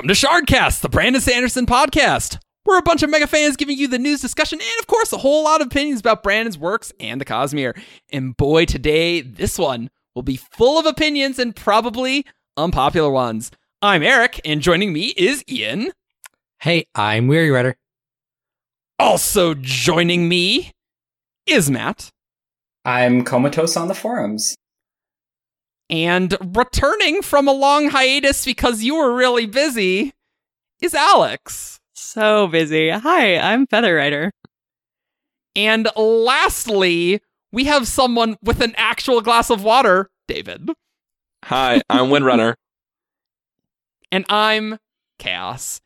Welcome to Shardcast, the Brandon Sanderson podcast. We're a bunch of mega fans giving you the news discussion and, of course, a whole lot of opinions about Brandon's works and the Cosmere. And boy, today, this one will be full of opinions and probably unpopular ones. I'm Eric, and joining me is Ian. Hey, I'm Weary Rider. Also joining me is Matt. I'm comatose on the forums. And returning from a long hiatus because you were really busy is Alex. So busy. Hi, I'm Feather Rider. And lastly, we have someone with an actual glass of water, David. Hi, I'm Windrunner. and I'm Chaos.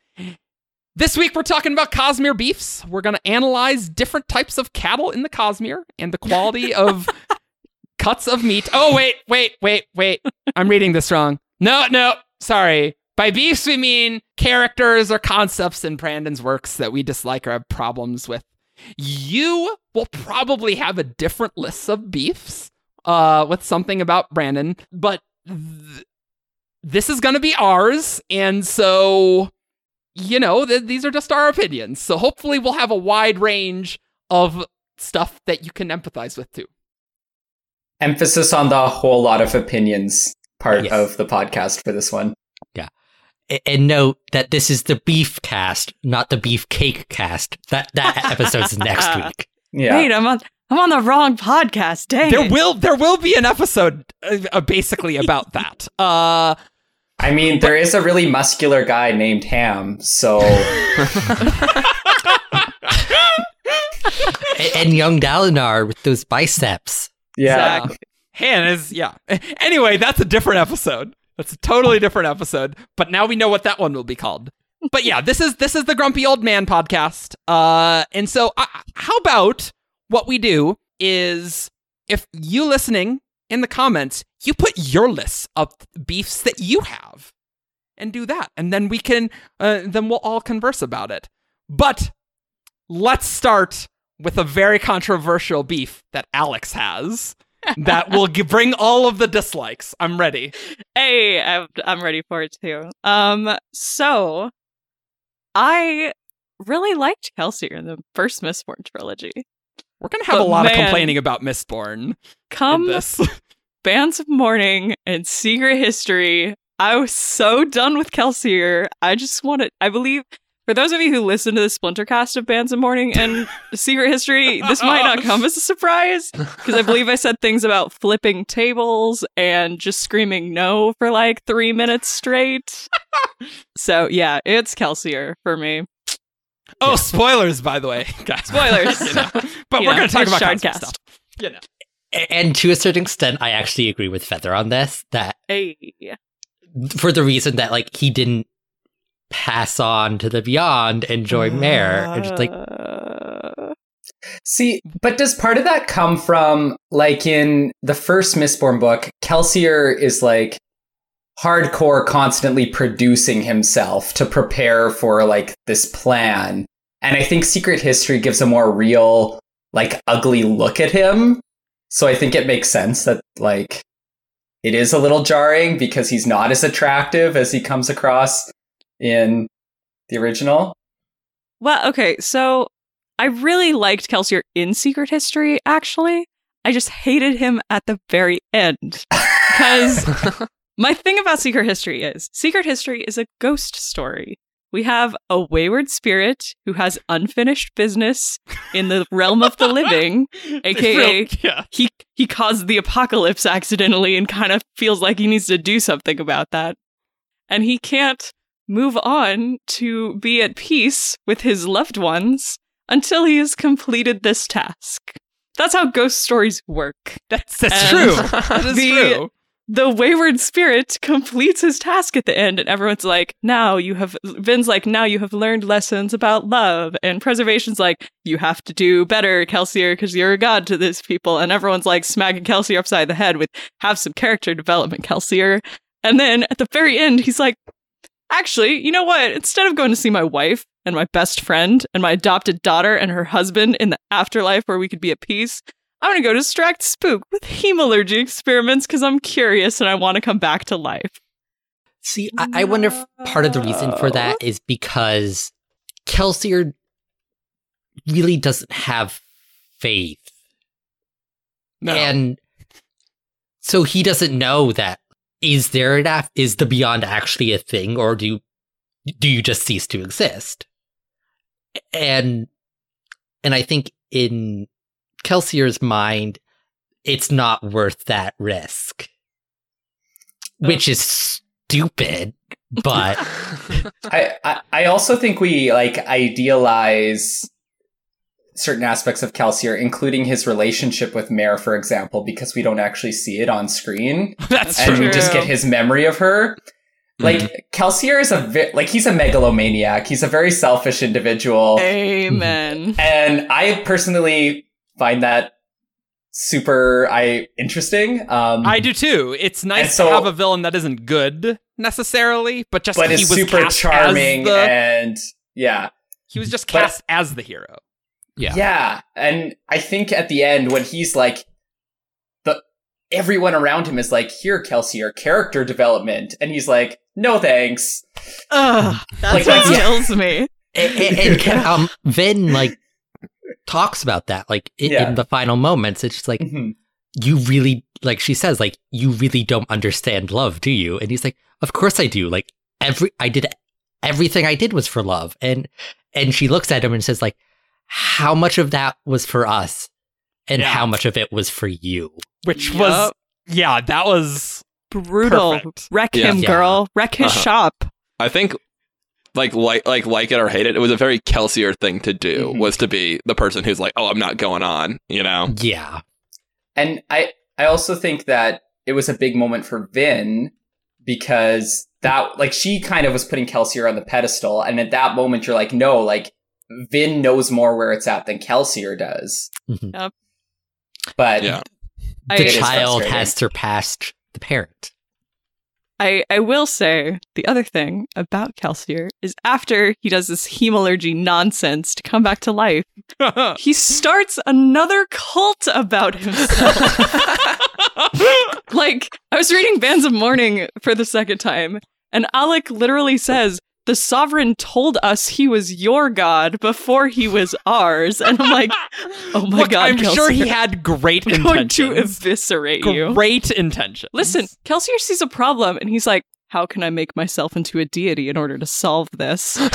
This week we're talking about Cosmere beefs. We're going to analyze different types of cattle in the Cosmere and the quality of cuts of meat. Oh, wait, wait, wait, wait. I'm reading this wrong. No, no, sorry. By beefs, we mean characters or concepts in Brandon's works that we dislike or have problems with. You will probably have a different list of beefs uh, with something about Brandon, but th- this is going to be ours. And so, you know, th- these are just our opinions. So hopefully, we'll have a wide range of stuff that you can empathize with too. Emphasis on the whole lot of opinions part Yes. of the podcast for this one. Yeah. And note that this is the beef cast, not the beef cake cast. That that episode's next week. Yeah. Wait, I'm on I'm on the wrong podcast. Dang There it. will there will be an episode uh, uh, basically about that. Uh, I mean, there is a really muscular guy named Ham, so A- and young Dalinar with those biceps. Yeah. Exactly. Ham is yeah. Anyway, that's a different episode. That's a totally different episode. But now we know what that one will be called. But yeah, this is this is the Grumpy Old Man podcast. Uh, and so uh, how about what we do is if you listening in the comments, you put your lists of beefs that you have, and do that, and then we can uh, then we'll all converse about it. But let's start with a very controversial beef that Alex has that will g- bring all of the dislikes. I'm ready. Hey, I'm, I'm ready for it too. Um, so I really liked Kelsier in the first Mistborn trilogy. We're gonna have But a lot of complaining about Mistborn Come this. Bands of Mourning and Secret History. I was so done with Kelsier. I just wanted, I believe, for those of you who listen to the Splinter cast of Bands of Mourning and Secret History, this might not come as a surprise because I believe I said things about flipping tables and just screaming no for like three minutes straight. so yeah, it's Kelsier for me. oh, spoilers, by the way, guys. Spoilers. You know. But You we're gonna talk about Cosmere Shardcast. stuff. You know. And to a certain extent, I actually agree with Feather on this. That Hey. for the reason that like he didn't pass on to the beyond join Mare, and just like Uh, See, but does part of that come from like in the first Mistborn book, Kelsier is like hardcore constantly producing himself to prepare for like this plan. And I think Secret History gives a more real, like ugly look at him. So I think it makes sense that like it is a little jarring because he's not as attractive as he comes across in the original. Well, okay, so I really liked Kelsier in Secret History, actually. I just hated him at the very end. Because my thing about Secret History is Secret History is a ghost story. We have a wayward spirit who has unfinished business in the realm of the living, aka Real- yeah. he he caused the apocalypse accidentally and kind of feels like he needs to do something about that. And he can't move on to be at peace with his loved ones until he has completed this task. That's how ghost stories work. That's that's true. That is the- true. The wayward spirit completes his task at the end, and everyone's like, now you have, Vin's like, now you have learned lessons about love. And Preservation's like, you have to do better, Kelsier, because you're a god to these people. And everyone's like smacking Kelsier upside the head with, have some character development, Kelsier. And then at the very end, he's like, actually, you know what? Instead of going to see my wife and my best friend and my adopted daughter and her husband in the afterlife where we could be at peace, I'm going to go distract Spook with hemalurgy experiments because I'm curious and I want to come back to life. See, I, I wonder if part of the reason for that is because Kelsier really doesn't have faith. No. And so he doesn't know that is there an af- is the beyond actually a thing or do do you just cease to exist? And and I think in Kelsier's mind it's not worth that risk. Oh. Which is stupid, but I, I I also think we like idealize certain aspects of Kelsier, including his relationship with Mare, for example, because we don't actually see it on screen, That's and true. we just get his memory of her. Like Kelsier is a vi- like he's a megalomaniac. He's a very selfish individual, Amen. and I personally find that super I interesting. Um, I do too. It's nice so- to have a villain that isn't good necessarily, but just but he is was super cast charming As the, and yeah. he was just but- cast as the hero. Yeah. Yeah, and I think at the end when he's like, the everyone around him is like, "Here, Kelsier, your character development," and he's like, "No, thanks." Ugh, Like, that's what yeah. kills me. and, and, and um, Vin like talks about that like in, Yeah. in the final moments. It's just like Mhm. you really like she says like you really don't understand love, do you? And he's like, of course I do. Like every I did everything I did was for love, and and she looks at him and says like, how much of that was for us, and Yeah. how much of it was for you? Which Yup. was yeah, that was Brutal. Perfect. Wreck Yeah. him, Yeah. girl. Wreck his Uh-huh. shop. I think like like like like it or hate it, it was a very Kelsier thing to do Mhm. was to be the person who's like, oh, I'm not going on, you know. Yeah, And I I also think that it was a big moment for Vin because that like she kind of was putting Kelsier on the pedestal, and at that moment you're like, no, like Vin knows more where it's at than Kelsier does. Mhm. Yep. But Yeah. The It is child has surpassed the parent. I, I will say the other thing about Kelsier is after he does this hemalurgy nonsense to come back to life, he starts another cult about himself. like, I was reading Bands of Mourning for the second time, and Allik literally says, The sovereign told us he was your god before he was ours. And I'm like, oh my Look, god, I'm sure he had great I'm going intentions. to eviscerate you. Great intentions. Listen, Kelsier sees a problem and he's like, how can I make myself into a deity in order to solve this?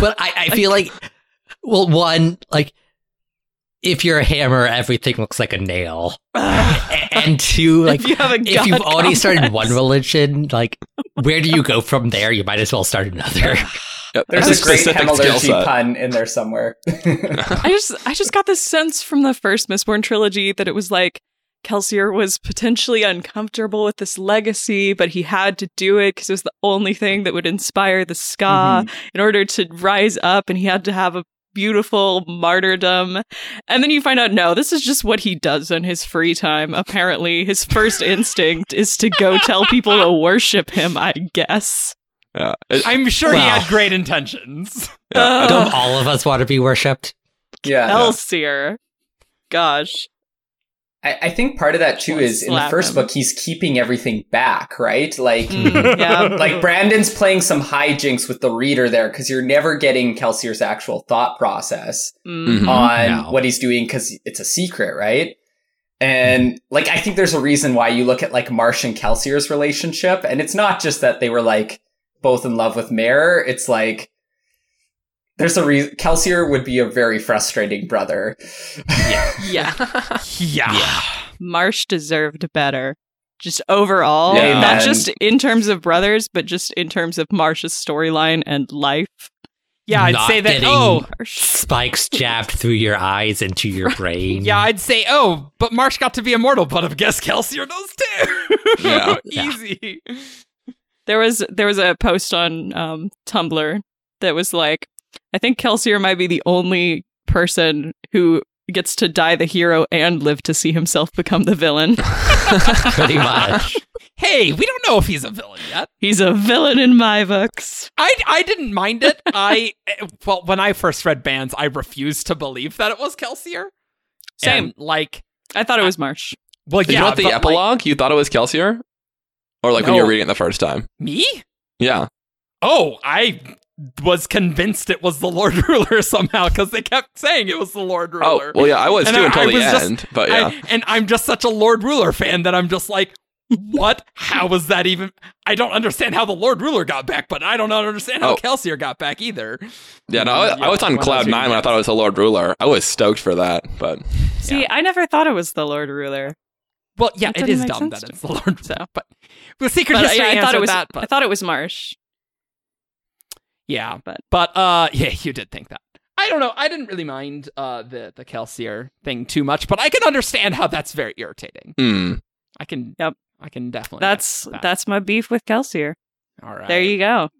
but I, I feel like, well, one, like, if you're a hammer, everything looks like a nail. And two, like, if you have a if you've god already started one religion, like, where do you go from there? You might as well start another. Yep, there's that's a great specific hemalurgy pun in there somewhere. I just I just got this sense from the first Mistborn trilogy that it was like Kelsier was potentially uncomfortable with this legacy, but he had to do it because it was the only thing that would inspire the skaa mm-hmm. in order to rise up, and he had to have a beautiful martyrdom. And then you find out, no, this is just what he does in his free time. Apparently, his first instinct is to go tell people to worship him, I guess. Yeah. It- I'm sure he had great intentions. yeah. Don't all of us want to be worshipped? yeah. Elsier. Gosh. I, I think part of that too is in the first him. book he's keeping everything back, right? Like Mm, yeah. like Brandon's playing some hijinks with the reader there because you're never getting Kelsier's actual thought process Mm. Mhm. on No. what he's doing because it's a secret, right? And like I think there's a reason why you look at like Marsh and Kelsier's relationship, and it's not just that they were like both in love with Mare. It's like there's a reason Kelsier would be a very frustrating brother. Yeah. Yeah. Yeah. Marsh deserved better. Just overall, Yeah. not just in terms of brothers, but just in terms of Marsh's storyline and life. Yeah, I'd Not say that. Oh, Marsh. Spikes jabbed through your eyes into your brain. yeah, I'd say. Oh, but Marsh got to be immortal. But I guess Kelsier does too. Yeah. Yeah. Easy. There was there was a post on um, Tumblr that was like, I think Kelsier might be the only person who gets to die the hero and live to see himself become the villain. Pretty much. Hey, we don't know if he's a villain yet. He's a villain in my books. I, I didn't mind it. I well, when I first read bands, I refused to believe that it was Kelsier. Same. And, like, I thought it was Marsh. well, yeah, you want the but, like, epilogue? you thought it was Kelsier? Or like when you were reading it the first time? me? Yeah. Oh, I was convinced it was the Lord Ruler somehow because they kept saying it was the Lord Ruler. Oh, Ruler. well, yeah, I was And too I- until I the was just- end. but yeah. I- and I'm just such a Lord Ruler fan that I'm just like, what? How was that even? I don't understand how the Lord Ruler got back, but I don't understand how Oh. Kelsier got back either. yeah, no, I, Yeah, I was on when I was cloud nine when I thought it was the Lord Ruler. I was stoked for that, but See, Yeah. I never thought it was the Lord Ruler. Well, yeah, That it didn't is make dumb that it's the Lord. So. but the secret But history yeah, I thought it was. that. I thought it was Marsh. Yeah, but- but uh, yeah, you did think that. I don't know. I didn't really mind uh the the Kelsier thing too much, but I can understand how that's very irritating. hmm. I can. Yep. I can definitely. That's that. that's my beef with Kelsier. all right. There you go.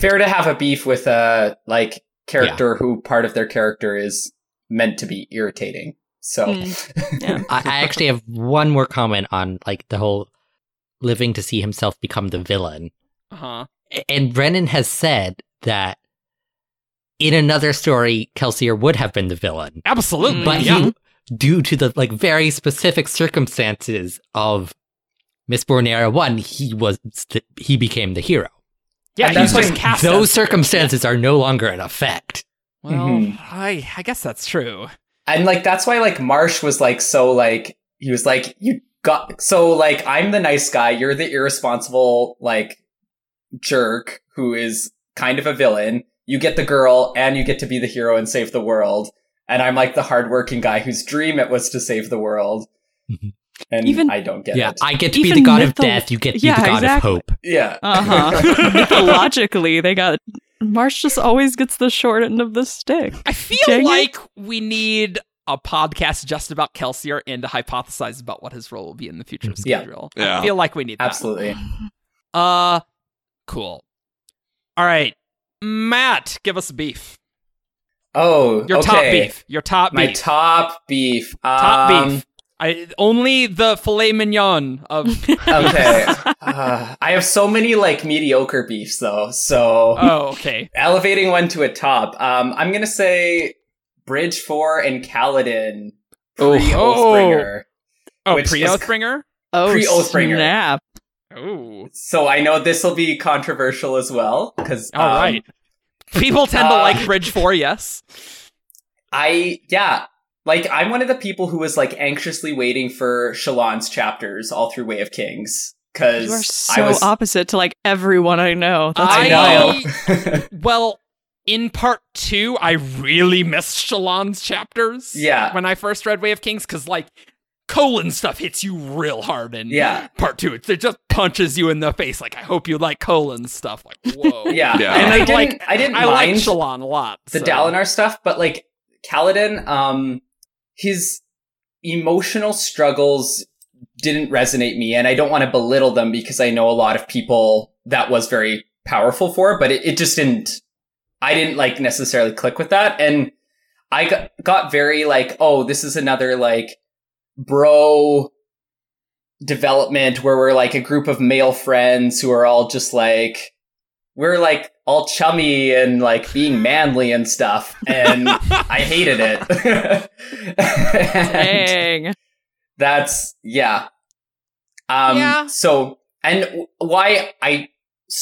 Fair to have a beef with a like character who part of their character is meant to be irritating. So Mm. Yeah. I, I actually have one more comment on like the whole living to see himself become the villain. Uh huh. And Brandon has said that in another story, Kelsier would have been the villain, Absolutely. but yeah. he, due to the like very specific circumstances of Mistborn Era One, he was th- he became the hero. yeah. He's that's just cast Those as- circumstances are no longer in effect. Well, Mhm. I I guess that's true. and like that's why like Marsh was like so like he was like you got so like I'm the nice guy, you're the irresponsible like jerk who is kind of a villain. You get the girl and you get to be the hero and save the world. And I'm like the hardworking guy whose dream it was to save the world. Mhm. And Even- I don't get yeah, it. I get to be the god of death. You get to be the god exactly. of hope. yeah. Uh huh. Mythologically, they got Marsh just always gets the short end of the stick. I feel Dang it. like we need a podcast just about Kelsier and to hypothesize about what his role will be in the future of Yeah. Yeah. I feel like we need that. Absolutely. Uh, cool. All right, Matt, give us a beef. Oh, Your okay. top beef. Your top beef. My beef. top beef. top Um, beef. I only the filet mignon of. Okay. Uh, I have so many like mediocre beefs though. So oh, okay. elevating one to a top. Um, I'm gonna say Bridge Four and Kaladin Oh. pre Oathbringer. Oh, Which pre is- Oathbringer. Oh, Pre-Oathbringer. snap. Oh, So I know this will be controversial as well because all right. People tend to uh, like Bridge Four. Yes. I yeah, like I'm one of the people who was like anxiously waiting for Shallan's chapters all through Way of Kings because You are I so was opposite to like everyone I know. That's I know. Well, in part two, I really missed Shallan's chapters. Yeah. When I first read Way of Kings, because like colon stuff hits you real hard in Yeah. part two. It, it just punches you in the face. Like I hope you like colon stuff. Like whoa. yeah, Yeah. and I And, didn't like, I didn't I like mind Shallan a lot. the so. Dalinar stuff, but like Kaladin, um, his emotional struggles didn't resonate me, and I don't want to belittle them because I know a lot of people that was very powerful for, but it, it just didn't. I didn't like necessarily click with that, and I got, got very like, oh, this is another like bro development where we're like a group of male friends who are all just like we're like all chummy and like being manly and stuff and i hated it Dang. that's yeah um Yeah. so and why i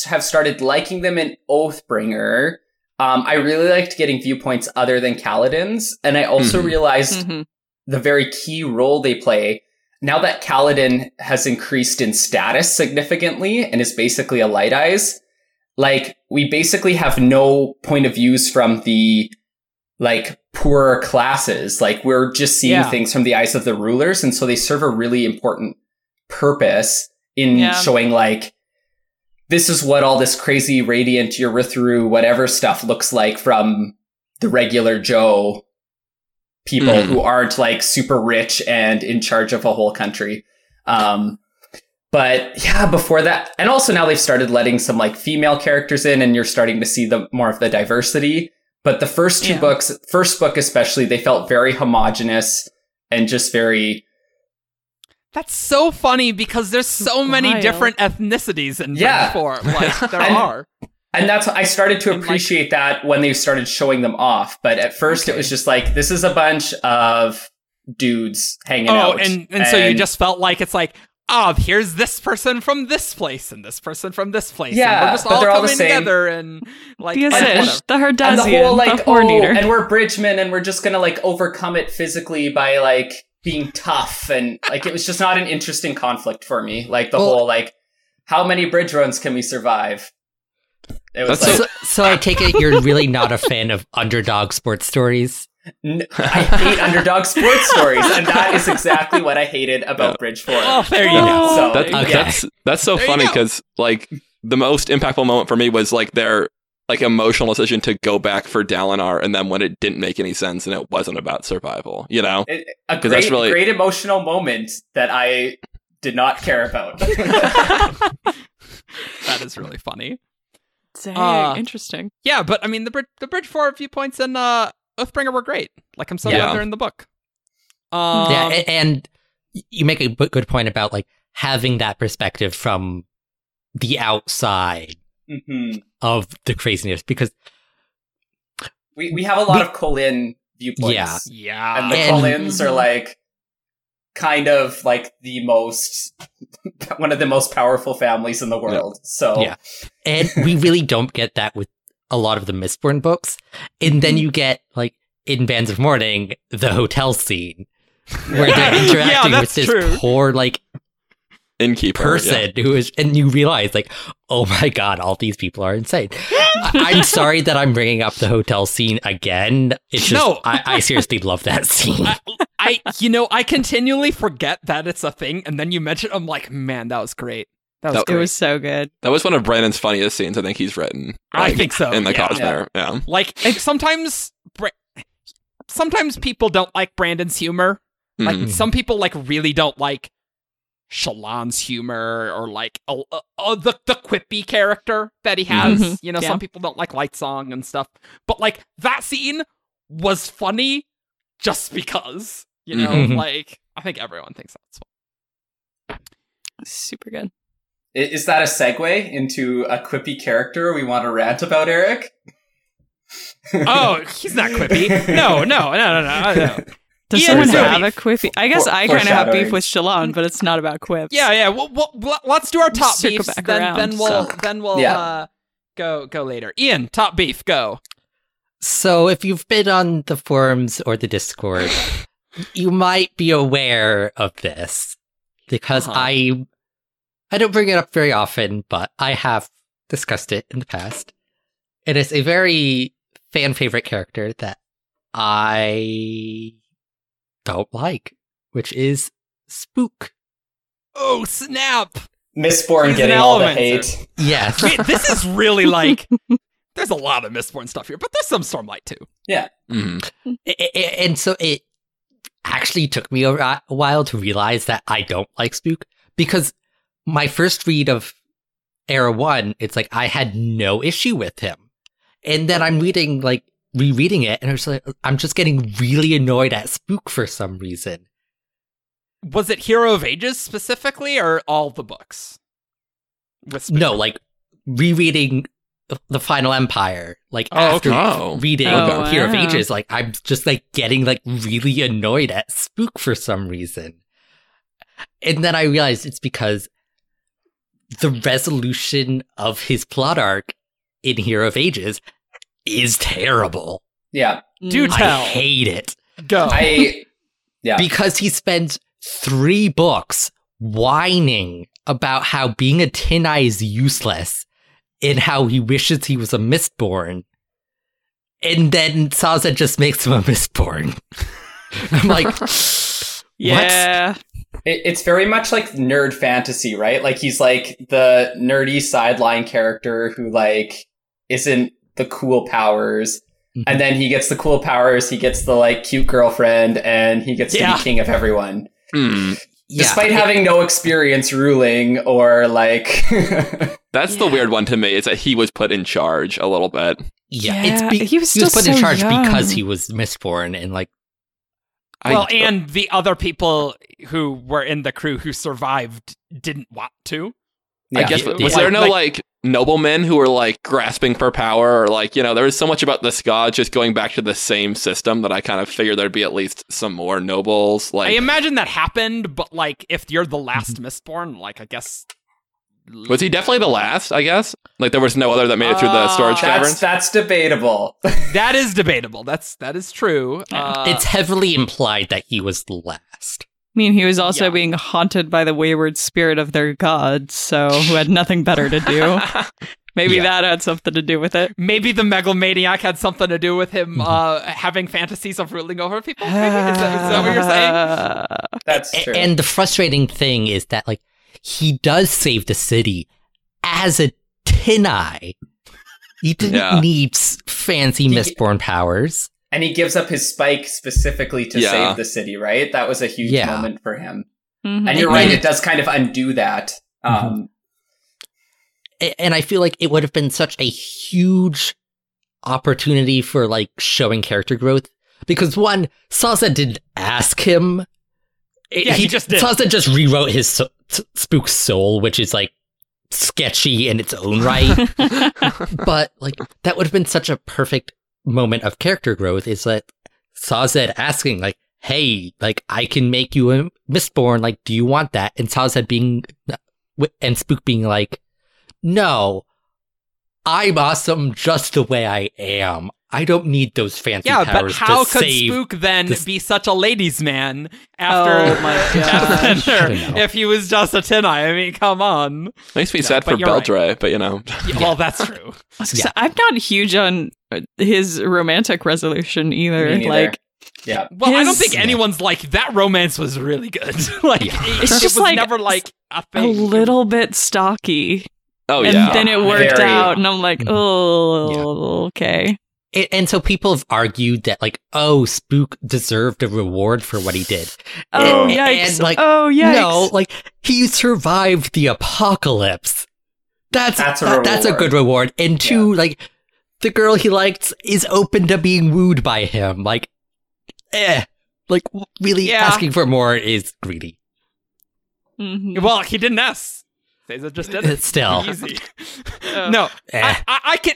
have started liking them in oathbringer um i really liked getting viewpoints other than kaladin's and i also Mhm. realized Mhm. The very key role they play. Now that Kaladin has increased in status significantly and is basically a light eyes, like we basically have no point of views from the like poorer classes. Like we're just seeing Yeah. things from the eyes of the rulers, and so they serve a really important purpose in Yeah. showing like this is what all this crazy radiant Urithiru whatever stuff looks like from the regular Joe people Mhm. who aren't like super rich and in charge of a whole country. Um, but yeah, before that, and also now they've started letting some like female characters in, and you're starting to see the more of the diversity. But the first two Yeah. books, first book especially, they felt very homogenous and just very That's so funny because there's so many different ethnicities in Yeah. Bridge Four. Like there And- are. And that's I started to appreciate that when they started showing them off. But at first, it was just like this is a bunch of dudes hanging Oh, out. and, and so you just felt like it's like, oh, here's this person from this place and this person from this place. and Yeah, we're just all they're all the coming same. together and like The and Azish, whatever. Azish, the and the whole like the oh, Eater. and we're bridgemen and we're just gonna like overcome it physically by like being tough and like it was just not an interesting conflict for me. Like the Well- whole like how many bridge runs can we survive? It was like So, so I take it you're really not a fan of underdog sports stories. I hate underdog sports stories, and that is exactly what I hated about Yeah. Bridge Four. Oh, there you Oh. go. So That, Okay. That's that's so There funny because like the most impactful moment for me was like their like emotional decision to go back for Dalinar, and then when it didn't make any sense and it wasn't about survival, you know. It- a 'Cause that's great, really- great emotional moment that I did not care about. that is really funny. Dang, Uh, interesting. Yeah, but I mean the bridge the bridge four viewpoints in uh Oathbringer were great. Like I'm so Yeah. glad they're in the book. Um, yeah, and you make a good point about like having that perspective from the outside Mhm. of the craziness because We we have a lot We- of Kholin viewpoints. Yeah. yeah. and the And- Kholins are Mhm. like kind of like the most one of the most powerful families in the world. So Yeah. and we really don't get that with a lot of the Mistborn books. And then you get like in Bands of Mourning the hotel scene where they're Yeah, interacting with this true. poor like Innkeeper person who is, and you realize like, oh my god, all these people are insane. I- I'm sorry that I'm bringing up the hotel scene again. It's just No. I, I seriously love that scene. I, I, you know, I continually forget that it's a thing, and then you mention, I'm like, man, that was great. That was That- It was so good. That was one of Brandon's funniest scenes I think he's written. I think so. in the yeah. Cosmere. Yeah. Like sometimes, sometimes people don't like Brandon's humor. Like Mhm. some people like really don't like Shallan's humor or like uh, uh, uh, the the quippy character that he has. Mhm. You know, Yeah. some people don't like Lightsong and stuff. But like that scene was funny just because. You know, Mhm. like I think everyone thinks that's fun. Super good. Is that a segue into a quippy character we want to rant about, Eric? Oh, he's not quippy. No, no, no, no, no. no. Does Ian, someone have a quippy? I guess For- I kind of have beef with Shallan, but it's not about quips. Yeah, yeah. Well, well, well, let's do our top Circle beefs. back Then, around, then we'll, so. then we'll Yeah. uh, go, go later. Ian, top beef, go. So if you've been on the forums or the Discord, you might be aware of this because Uh-huh. I I don't bring it up very often, but I have discussed it in the past. It is a very fan favorite character that I don't like, which is Spook. Oh snap! Mistborn He's getting an all the hate. Yes. Wait, this is really like. There's a lot of Mistborn stuff here, but there's some Stormlight too. Yeah, I- I- and so it actually took me a a while to realize that I don't like Spook because my first read of Era 1, it's like I had no issue with him. And then I'm reading, like, rereading it, and it's like, I'm just getting really annoyed at Spook for some reason. Was it Hero of Ages specifically, or all the books? No, like, rereading The Final Empire, like, Oh, after okay. Oh. reading Oh, Hero of. Ages, like, I'm just, like, getting, like, really annoyed at Spook for some reason. And then I realized it's because the resolution of his plot arc in Hero of Ages is terrible. Yeah, Do Mm. tell. I hate it go. I yeah. because he spends three books whining about how being a Tin Eye is useless and how he wishes he was a Mistborn. And then Sazed just makes him a Mistborn. I'm like, what? Yeah. It, it's very much like nerd fantasy, right? Like he's like the nerdy sideline character who like isn't the cool powers. Mhm. And then he gets the cool powers, he gets the like cute girlfriend, and he gets to be king of everyone. Mm. Yeah. Despite having no experience ruling or like That's the weird one to me. Is that he was put in charge a little bit. Yeah, Yeah, it's be- he was he was still put in so charge because he was Mistborn and like I- well, and the other people who were in the crew who survived didn't want to. I guess Yeah, was yeah. there no Like- like noblemen who were like grasping for power or like you know there was so much about the skaa just going back to the same system that i kind of figured there'd be at least some more nobles Like I imagine that happened, but like if you're the last mm-hmm. Mistborn, like I guess. Was he definitely the last i guess like there was no other that made it through the Uh, storage That's caverns that's debatable. That is debatable. That's that is true. Uh, it's heavily implied that he was the last. I mean, he was also Yeah. being haunted by the wayward spirit of their gods, so who had nothing better to do. Maybe Yeah. that had something to do with it. maybe the megalomaniac had something to do with him Mhm. uh, having fantasies of ruling over people. Maybe? Is, that, is that what you're saying? That's A- true. And the frustrating thing is that like he does save the city as a tin eye. He didn't Yeah. need fancy He- Mistborn powers. And he gives up his spike specifically to Yeah. save the city, right? That was a huge Yeah. moment for him. Mhm. And you're right, it- it does kind of undo that. Um, A- And I feel like it would have been such a huge opportunity for like showing character growth because one, Sazed didn't ask him. Yeah, he just did. Sazed just rewrote his so- t- spook soul, which is like sketchy in its own right. but like that would have been such a perfect moment of character growth is that Sazed asking like hey like i can make you a mistborn like do you want that and Sazed being and spook being like no i'm awesome just the way i am i don't need those fancy Yeah, but how to could Spook then this- be such a ladies' man after Oh my Deathbender gosh. I don't know. if he was just a tin eye? I mean, come on. makes me No, sad for you're right. but you know Yeah, Well, that's true. So I'm not huge on uh, his romantic resolution either. Me like, yeah. Well, I don't think anyone's like that. Romance was really good. like Yeah. It's it just was like never like a a little bit stocky. oh and yeah then it worked Very. out, and I'm like, Mhm. oh, okay. It- and so people have argued that like oh spook deserved a reward for what he did Oh, And- yikes. and, like, oh, yikes. No, like he survived the apocalypse. That's That's a that- that's a good reward. And two, like the girl he likes is open to being wooed by him. Like, eh, like really Yeah. asking for more is greedy. Mhm. Well, he didn't ask. Sazed just did it. Still, Easy. Oh. no, eh. I, I, I can.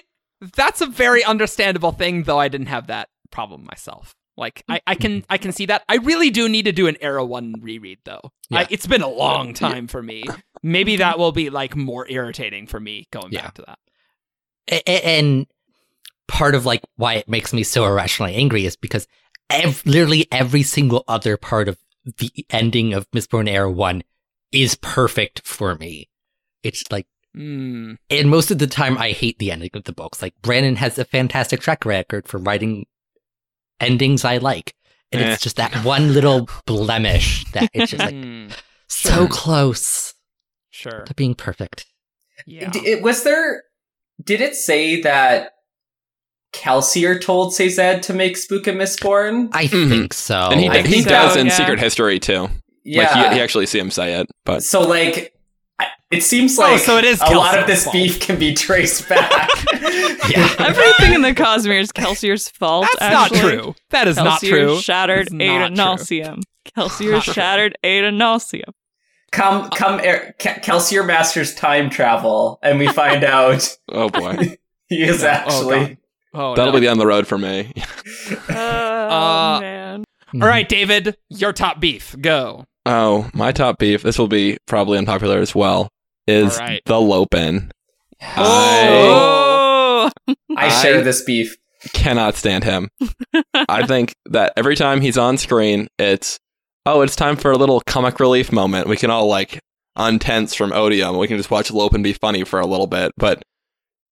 That's a very understandable thing, though. I didn't have that problem myself. Like I, I can I can see that. I really do need to do an Era one reread though. I, Yeah. it's been a long time for me. Maybe that will be like more irritating for me going Yeah. back to that. And part of like why it makes me so irrationally angry is because ev- literally every single other part of the ending of Mistborn Era One is perfect for me. It's like. Hmm. And most of the time, I hate the ending of the books. Like Brandon has a fantastic track record for writing endings I like, and Eh. it's just that one little blemish that it's just like Hmm. so Sure. close Sure. to being perfect. Yeah. D- it- was there? Did it say that Kelsier told Sazed to make Spook a Mistborn? I Mhm. think so. and he, I d- he think does so, in yeah. secret history too yeah. like he, he actually see him say it but so like, I- it seems like Oh, like so it is a lot of this fault. beef can be traced back. yeah. Everything in the Cosmere is Kelsier's fault. That's actually. not true. That is not Kelsier true. Shattered It's Ada not. Nauseum. Kelsier shattered Adonalsium. come, come, er- Ke- Kelsier masters time travel, and we find out oh boy he is Oh, actually. God. Oh, that'll no. be the end of the road for me Oh, Uh, man. All right, David, your top beef. Go. oh my top beef this will be probably unpopular as well is All right. the Lopen I Oh! I share I- this beef. cannot stand him. I think that every time he's on screen, it's oh, it's time for a little comic relief moment. We can all like untense from odium. We can just watch Lopen be funny for a little bit, but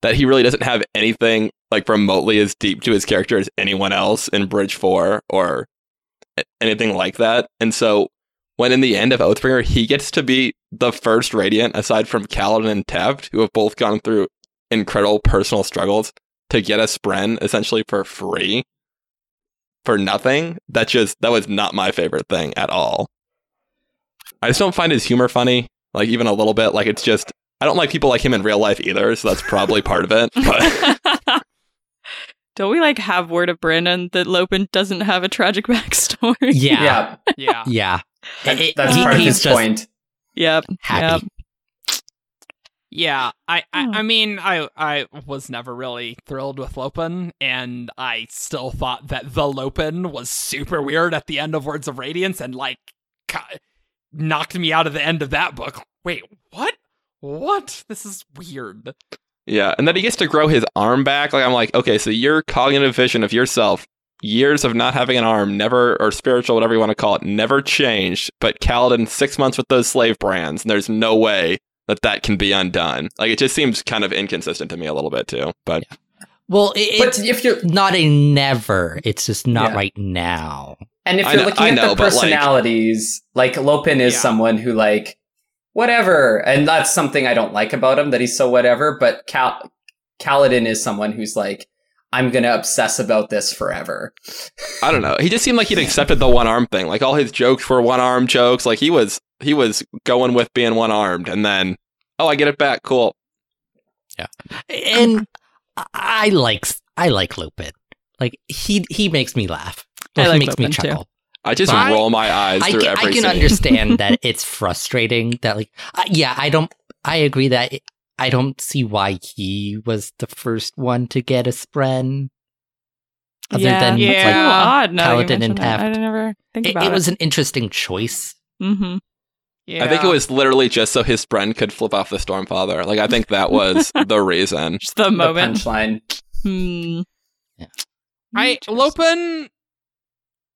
that he really doesn't have anything like remotely as deep to his character as anyone else in Bridge Four or anything like that. And so when in the end of Oathbringer, he gets to be the first Radiant aside from Kaladin and Teft, who have both gone through incredible personal struggles to get a spren essentially for free for nothing that just that was not my favorite thing at all i just don't find his humor funny like even a little bit like it's just i don't like people like him in real life either so that's probably part of it but Don't we like have word of Brandon that Lopen doesn't have a tragic backstory? Yeah, Yeah, Yeah. yeah. That- It- that's he- part of his just point. Yep. Happy. Yep. Yeah, I, I, Hmm. I mean, I, I was never really thrilled with Lopen, and I still thought that the Lopen was super weird at the end of Words of Radiance, and like, ca- knocked me out of the end of that book. Wait, what? What? This is weird. Yeah, and then he gets to grow his arm back. Like I'm like, okay, so your cognitive vision of yourself, years of not having an arm, never or spiritual, whatever you want to call it, never changed. But Kaladin, six months with those slave brands, and there's no way that that can be undone. Like it just seems kind of inconsistent to me a little bit too. But Well, it, But it's if you're not a never. It's just not Yeah. right now. and if you're know- looking I at know, the but, like- personalities, like, Lopen is Yeah. someone who like whatever, and that's something I don't like about him that he's so whatever. But Cal- Kaladin is someone who's like, I'm gonna obsess about this forever. I don't know. He just seemed like he'd accepted the one arm thing. Like all his jokes were one arm jokes. Like he was he was going with being one armed, and then oh, I get it back. Cool. Yeah. And I- I like I like Lupin. Like he he makes me laugh. I He like makes me Lupin, too. chuckle. I just But- roll my eyes I through can, I every can scene. understand that it's frustrating that like uh, yeah I don't I agree that it, I don't see why he was the first one to get a spren. Other yeah, than Yeah. a little like, odd. Now you Kaladin and mention it. I Teft. didn't ever think it, about it It was an interesting choice. Mm-hmm. Yeah. I think it was literally just so his friend could flip off the Stormfather. Like I think that was the reason. Just the The moment. punchline. Hmm. Yeah. I Interesting. Lopen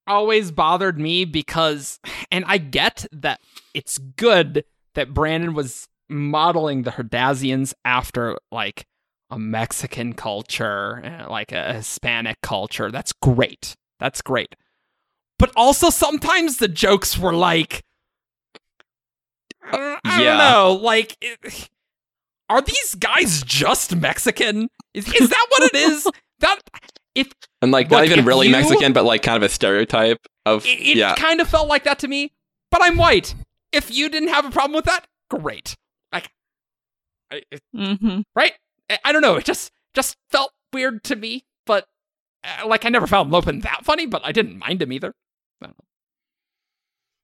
always bothered me because, and I get that it's good that Brandon was modeling the Herdazians after like a Mexican culture, uh, like a Hispanic culture. That's great. That's great. But also sometimes the jokes were like, I don't, I Yeah. don't know, like. It, are these guys just Mexican? Is, is that what it is? That if And like not even really you- Mexican, but like kind of a stereotype of It, it yeah. kind of felt like that to me, but I'm white. If you didn't have a problem with that, great. Like, I, it- Mm-hmm. right? I, I don't know. It just just felt weird to me, but uh, like I never found Lopen that funny, but I didn't mind him either.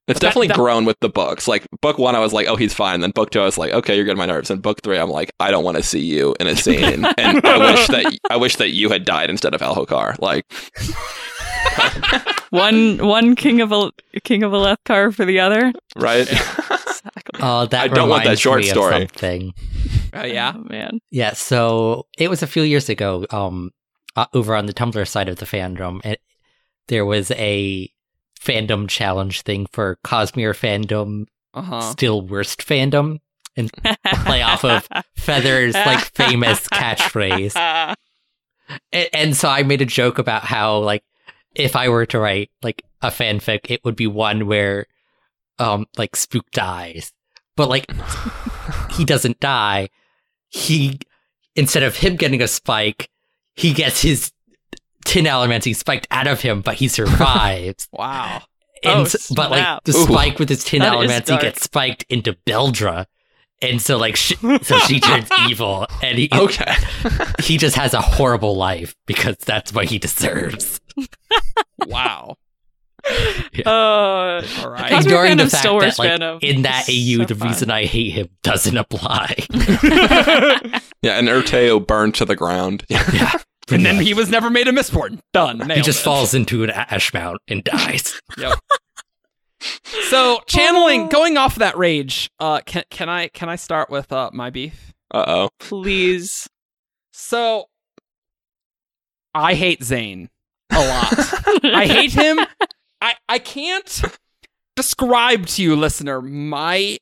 It's But definitely that- grown with the books. Like book one, I was like, oh, he's fine. Then book two, I was like, okay, you're getting my nerves. And book three, I'm like, I don't want to see you in a scene. and I wish that I wish that you had died instead of Elhokar. Like, One one king of a king of a left car for the other. right? Exactly. Oh, that I don't want that reminds short me of story. something. Oh yeah, Oh, man. Yeah, so it was a few years ago, um, uh, over on the Tumblr side of the fandom, and there was a fandom challenge thing for Cosmere fandom, uh huh. still worst fandom, and play off of Feather's like famous catchphrase. And, and so I made a joke about how like if I were to write like a fanfic, it would be one where um like Spook dies, but like he doesn't die. He instead of him getting a spike, he gets his tin allomancy spiked out of him, but he survives. Wow. and Oh, but like the Ooh. spike with his tin allomancy gets spiked into Beldre. And so like sh- so she turns evil and he okay. he just has a horrible life because that's what he deserves. Wow. Uh, All Cosmere right. Ignoring the fact that like, in that It's AU, so the fun. reason I hate him doesn't apply. Yeah, and Urteau burned to the ground. yeah. and then he was never made a Mistborn. Done. he just it. falls into an ash mount and dies. So channeling, Oh. going off that rage. Uh, can can I can I start with uh my beef? Uh oh. Please. So I hate Zane a lot. I hate him. I I can't describe to you, listener, my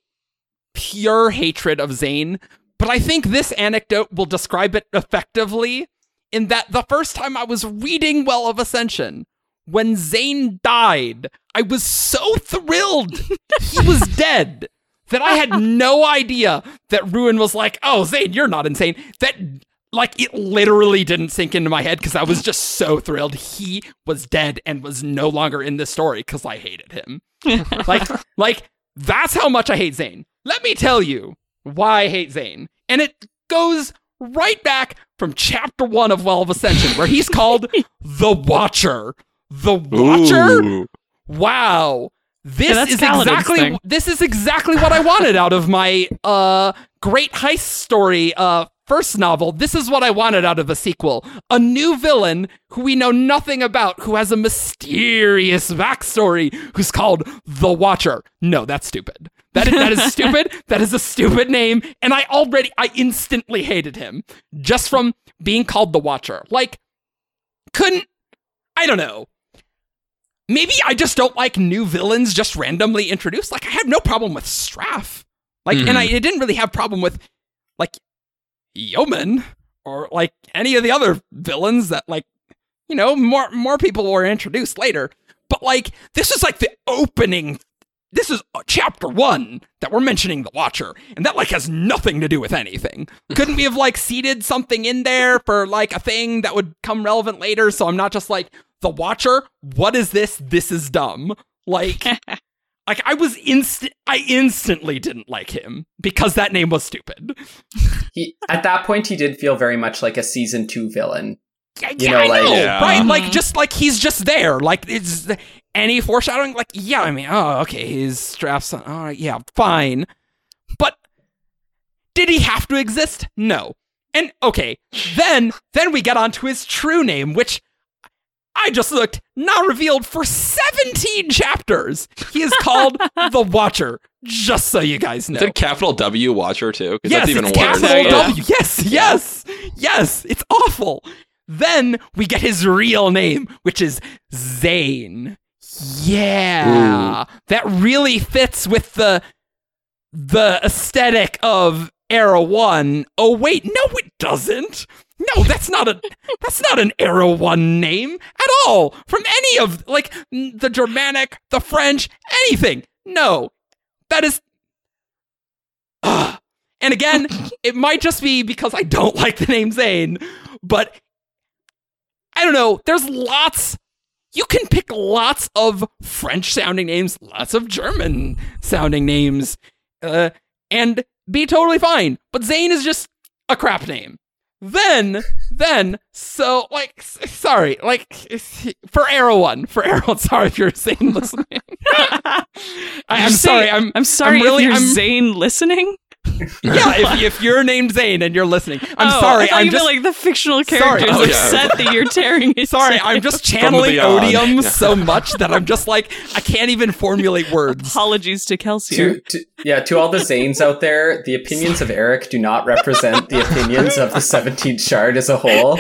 pure hatred of Zane, but I think this anecdote will describe it effectively in that the first time I was reading Well of Ascension, when Zane died, I was so thrilled he was dead that I had no idea that Ruin was like, oh, Zane, you're not insane. That like it literally didn't sink into my head because I was just so thrilled he was dead and was no longer in this story because I hated him. like, like that's how much I hate Zane. Let me tell you why I hate Zane, and it goes right back from chapter one of Well of Ascension, where he's called the Watcher. The Watcher. Ooh. Wow. this Yeah, is Kaladin's exactly thing. this is exactly what I wanted out of my uh great heist story uh first novel. This is what I wanted out of a sequel. A new villain who we know nothing about, who has a mysterious backstory, who's called the Watcher. No, that's stupid. That is, that is stupid. That is a stupid name, and I already I instantly hated him just from being called the Watcher. Like couldn't I don't know. Maybe I just don't like new villains just randomly introduced. Like I have no problem with Straff. Like and I, mm-hmm. I didn't really have problem with like Yeoman or like any of the other villains that like you know more more people were introduced later. But like this is like the opening this is uh, chapter one that we're mentioning the Watcher, and that like has nothing to do with anything. Couldn't we have like seeded something in there for like a thing that would come relevant later? So I'm not just like the Watcher. What is this? This is dumb. Like, like I was instant. I instantly didn't like him because that name was stupid. He at that point he did feel very much like a season two villain. Yeah, You yeah, know, I like- know, Yeah. right? Like Mhm. just like he's just there. Like it's any foreshadowing. Like yeah, I mean, oh, okay, his straps on. All right, yeah, fine. But did he have to exist? No. And okay, then then we get on to his true name, which I just looked not revealed for 17 chapters. He is called the Watcher. Just so you guys know. Is it capital W Watcher too? Because Yes, that's even it's worse. capital Yeah. W. Yes, yes, yes. It's awful. Then we get his real name, which is Zane. Yeah, that really fits with the the aesthetic of Era One. Oh wait, no, it doesn't. No, that's not a that's not an Era One name at all. From any of like the Germanic, the French, anything. No, that is. Ugh. And again, it might just be because I don't like the name Zane, but I don't know. There's lots. You can pick lots of French sounding names, lots of German sounding names, uh, and be totally fine. But Zane is just a crap name. Then, then, so like, sorry, like for Era One, for Era Sorry if you're Zane listening. I, I'm Did sorry. I'm I'm sorry I'm really- if you're I'm- Zane listening. yeah, if, if you're named Zane and you're listening, I'm Oh, sorry. I thought I'm just meant like the fictional Sorry. characters Oh, yeah. upset that you're tearing it. sorry. down. I'm just channeling odium Yeah. so much that I'm just like I can't even formulate words. Apologies to Kelsey. To, to yeah, to all the Zanes out there, the opinions of Eric do not represent the opinions of the 17th shard as a whole.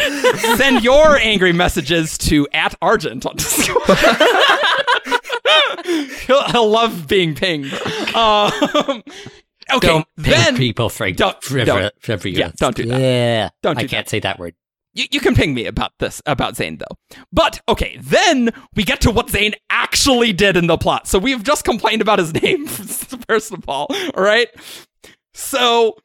Send your angry messages to at Argent on Discord. he'll, he'll love being pinged. Um, okay, don't ping then people for Don't- for, don't. for, for Yeah, don't do that. Yeah, Don't do I can't say that word. you, you can ping me about this about Zane though. But okay, then we get to what Zane actually did in the plot. So we've just complained about his name first of all, all right? So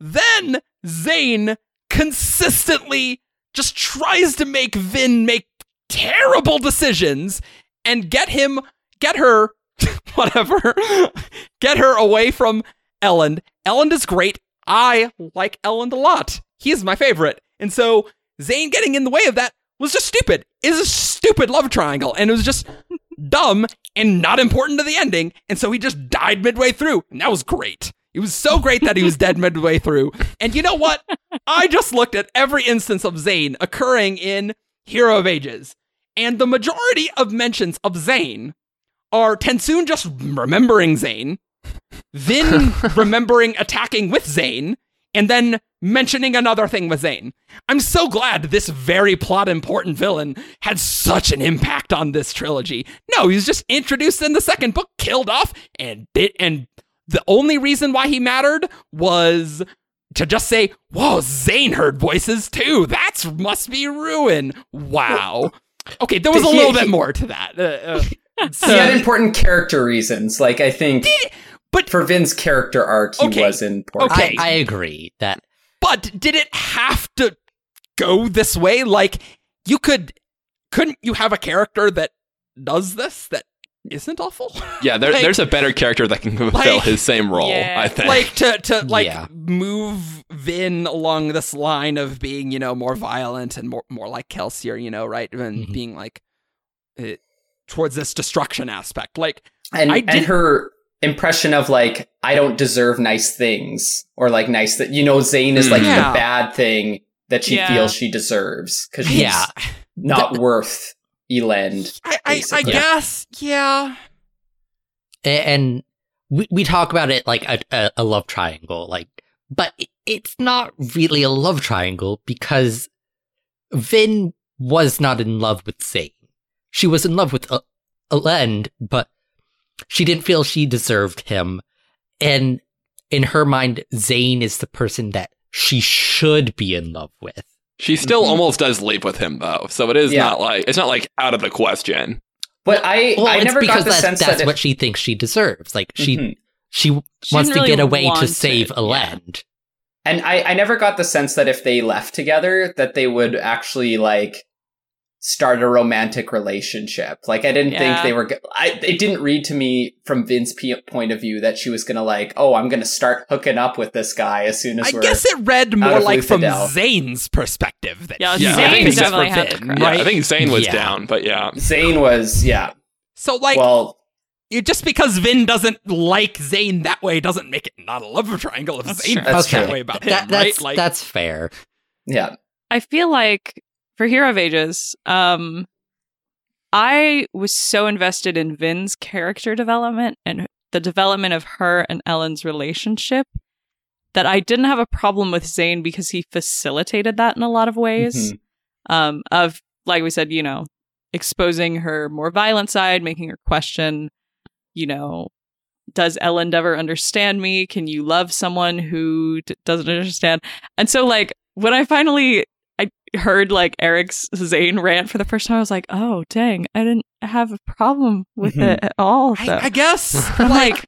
then Zane consistently just tries to make Vin make terrible decisions and get him get her whatever get her away from Elend. Elend is great. I like Elend a lot. He is my favorite. And so Zane getting in the way of that was just stupid. It is a stupid love triangle. And it was just dumb and not important to the ending. And so he just died midway through. And that was great. It was so great that he was dead midway through. And you know what? I just looked at every instance of Zane occurring in Hero of Ages. And the majority of mentions of Zane are TenSoon just remembering Zane, Vin remembering attacking with Zane, and then mentioning another thing with Zane. I'm so glad this very plot important villain had such an impact on this trilogy. No, he was just introduced in the second book, killed off, and bit and the only reason why he mattered was to just say, "Whoa, Zane heard voices too. That's must be ruin." Wow. Okay, there was a little bit more to that. Uh, uh, He had important character reasons. Like I think but for Vin's character arc, he Okay. was important. Okay. I, I agree that But did it have to go this way? Like you could couldn't you have a character that does this that isn't awful? Yeah, there, Like- there's a better character that can fulfill Like- his same role. Yeah. I think. like to to like Yeah. move Vin along this line of being, you know, more violent and more more like Kelsier, you know, right? And Mhm. being like uh, towards this destruction aspect. Like and I and did- her impression of like I don't deserve nice things or like nice that you know Zane is like mm-hmm. Yeah. the bad thing that she Yeah. feels she deserves because she's Yeah. not worth Elend. I, I, I guess, yeah. And we, we talk about it like a, a, a love triangle like but it's not really a love triangle because vin was not in love with zane she was in love with elend but she didn't feel she deserved him and in her mind zane is the person that she should be in love with She still Mhm. almost does leave with him though, so it is Yeah. not like it's not like out of the question. But I well I it's never because got the that's, sense that's that if- what she thinks she deserves like she Mhm. she wants to really get away to save it, elend And I, I never got the sense that if they left together, that they would actually like start a romantic relationship. Like I didn't think they were. go- I it didn't read to me from Vince's p- point of view that she was gonna like, oh, I'm gonna start hooking up with this guy as soon as I we're. guess it read more like from Luthadel. Zane's perspective. That Yeah, Yeah, I think definitely had the Vin, crack. Yeah. I think Zane was Yeah. down, but yeah. Zane was yeah. so. Like, well, it- just because Vin doesn't like Zane that way doesn't make it not a love triangle. If That's Zane true. feels That's that true. way about him, That- that's, right? Like, that's fair. yeah. I feel like for Hero of Ages, um, I was so invested in Vin's character development and the development of her and Elend's relationship that I didn't have a problem with Zane because he facilitated that in a lot of ways. Mhm. Um, of like we said, you know, exposing her more violent side, making her question, you know, does Ellen ever understand me? Can you love someone who d- doesn't understand? And so, like, when I finally heard like Eric's Zane rant for the first time, I was like, oh dang, I didn't have a problem with Mhm. it at all. I, I guess, I'm like, like,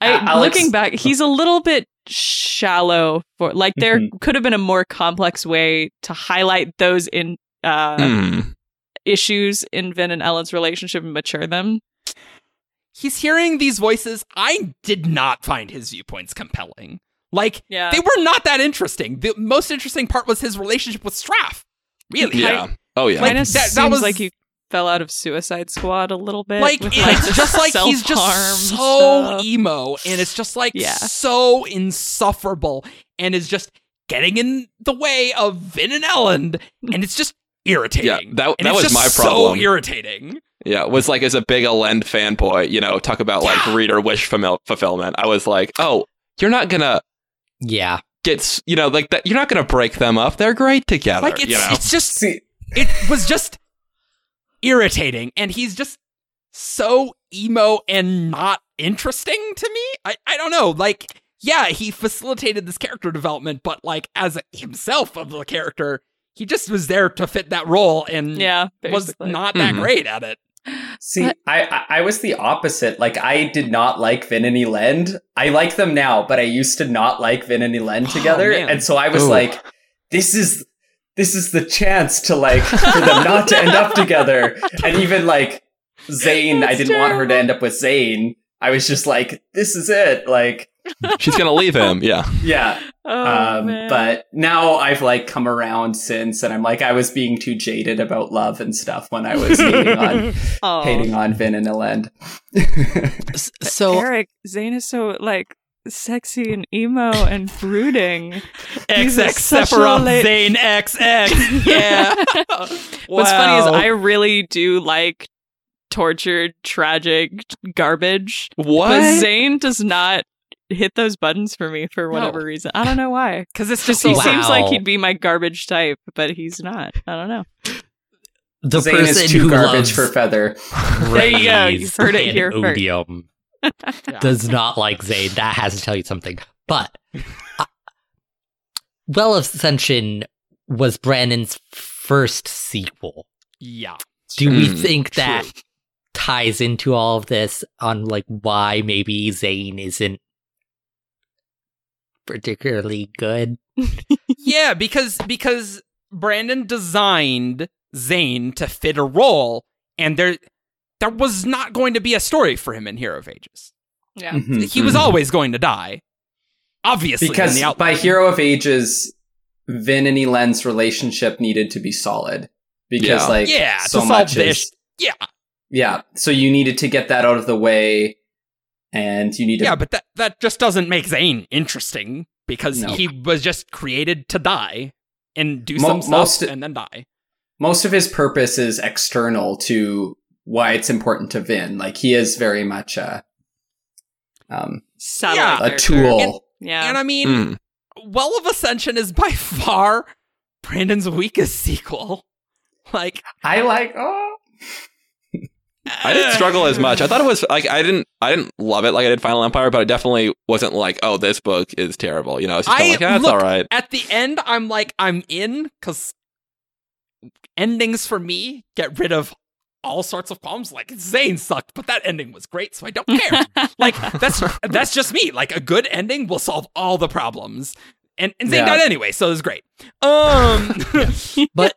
I, A- Alex- looking back, he's a little bit shallow for like there Mhm. could have been a more complex way to highlight those in uh Hmm. issues in Vin and Elend's relationship and mature them. he's hearing these voices. I did not find his viewpoints compelling. Like, Yeah. they were not that interesting. The most interesting part was his relationship with Straff. Really. Yeah. Oh yeah. Like, kind of that- that was- like he fell out of Suicide Squad a little bit. like with, it's the just like he's just so stuff. emo and it's just like Yeah. so insufferable and is just getting in the way of Vin and Elend and it's just irritating. Yeah, that- that it's was just my So problem. irritating. Yeah, was like as a big Elend fanboy, you know, talk about like Yeah. reader wish fulfillment. I was like, oh, you're not gonna Yeah. get, s- you know, like that. You're not gonna break them up. They're great together. Like it's you know, it's just See, it was just irritating and he's just so emo and not interesting to me i, I don't know like yeah he facilitated this character development but like as a, himself of the character he just was there to fit that role and Yeah, was not that Mhm. great at it See, But- I, I I was the opposite. Like I did not like Vin and Elend. I like them now, but I used to not like Vin and Elend Oh, together. man. and so I was Ooh. like, this is this is the chance to like for them not to end up together. And even like Zane, I didn't want her to end up with Zane. I was just like, this is it. Like, she's gonna leave him. Yeah, yeah. Oh, um, man. but now I've like come around since, and I'm like, I was being too jaded about love and stuff when I was hating on oh, hating on Vin and Elend. So Eric Zane is so like sexy and emo and brooding. He's a xx such a sephiroth late- zane xx yeah What's funny is I really do like tortured, tragic garbage. what? But Zane does not hit those buttons for me for whatever No. reason. I don't know why. because it's Just just he Wow. seems like he'd be my garbage type, but he's not. I don't know. the Zane person is too who garbage loves for Feather. There you go. You've heard it and here first. odium does not like Zane. That has to tell you something. But uh, Well of Ascension was Brandon's first sequel. yeah Do we Hmm, think true. that ties into all of this on like why maybe Zane isn't particularly good? yeah, because because Brandon designed Zane to fit a role, and there there was not going to be a story for him in Hero of Ages. Yeah. Mhm. He was Mhm. always going to die. Obviously, because the by. Hero of Ages, Vin and Elend's relationship needed to be solid. Because Yeah. like Yeah, so to solve much this. is Yeah, Yeah. So you needed to get that out of the way, and you need to. Yeah, but that that just doesn't make Zane interesting because No. he was just created to die and do Mo- some stuff most- and then die. most of his purpose is external to why it's important to Vin. Like he is very much a um, Satellite Yeah. a character. tool. Yeah. And I mean, Mm. Well of Ascension is by far Brandon's weakest sequel. Like I like. Oh, I didn't struggle as much. I thought it was like I didn't I didn't love it like I did Final Empire, but it definitely wasn't like, oh, this book is terrible. You know, it's just I like, yeah, look- all right. At the end, I'm like, I'm in because endings for me get rid of all sorts of problems. Like Zane sucked, but that ending was great, so I don't care. like that's that's just me. Like a good ending will solve all the problems. And, and Zane Yeah. died anyway, so it was great. Um But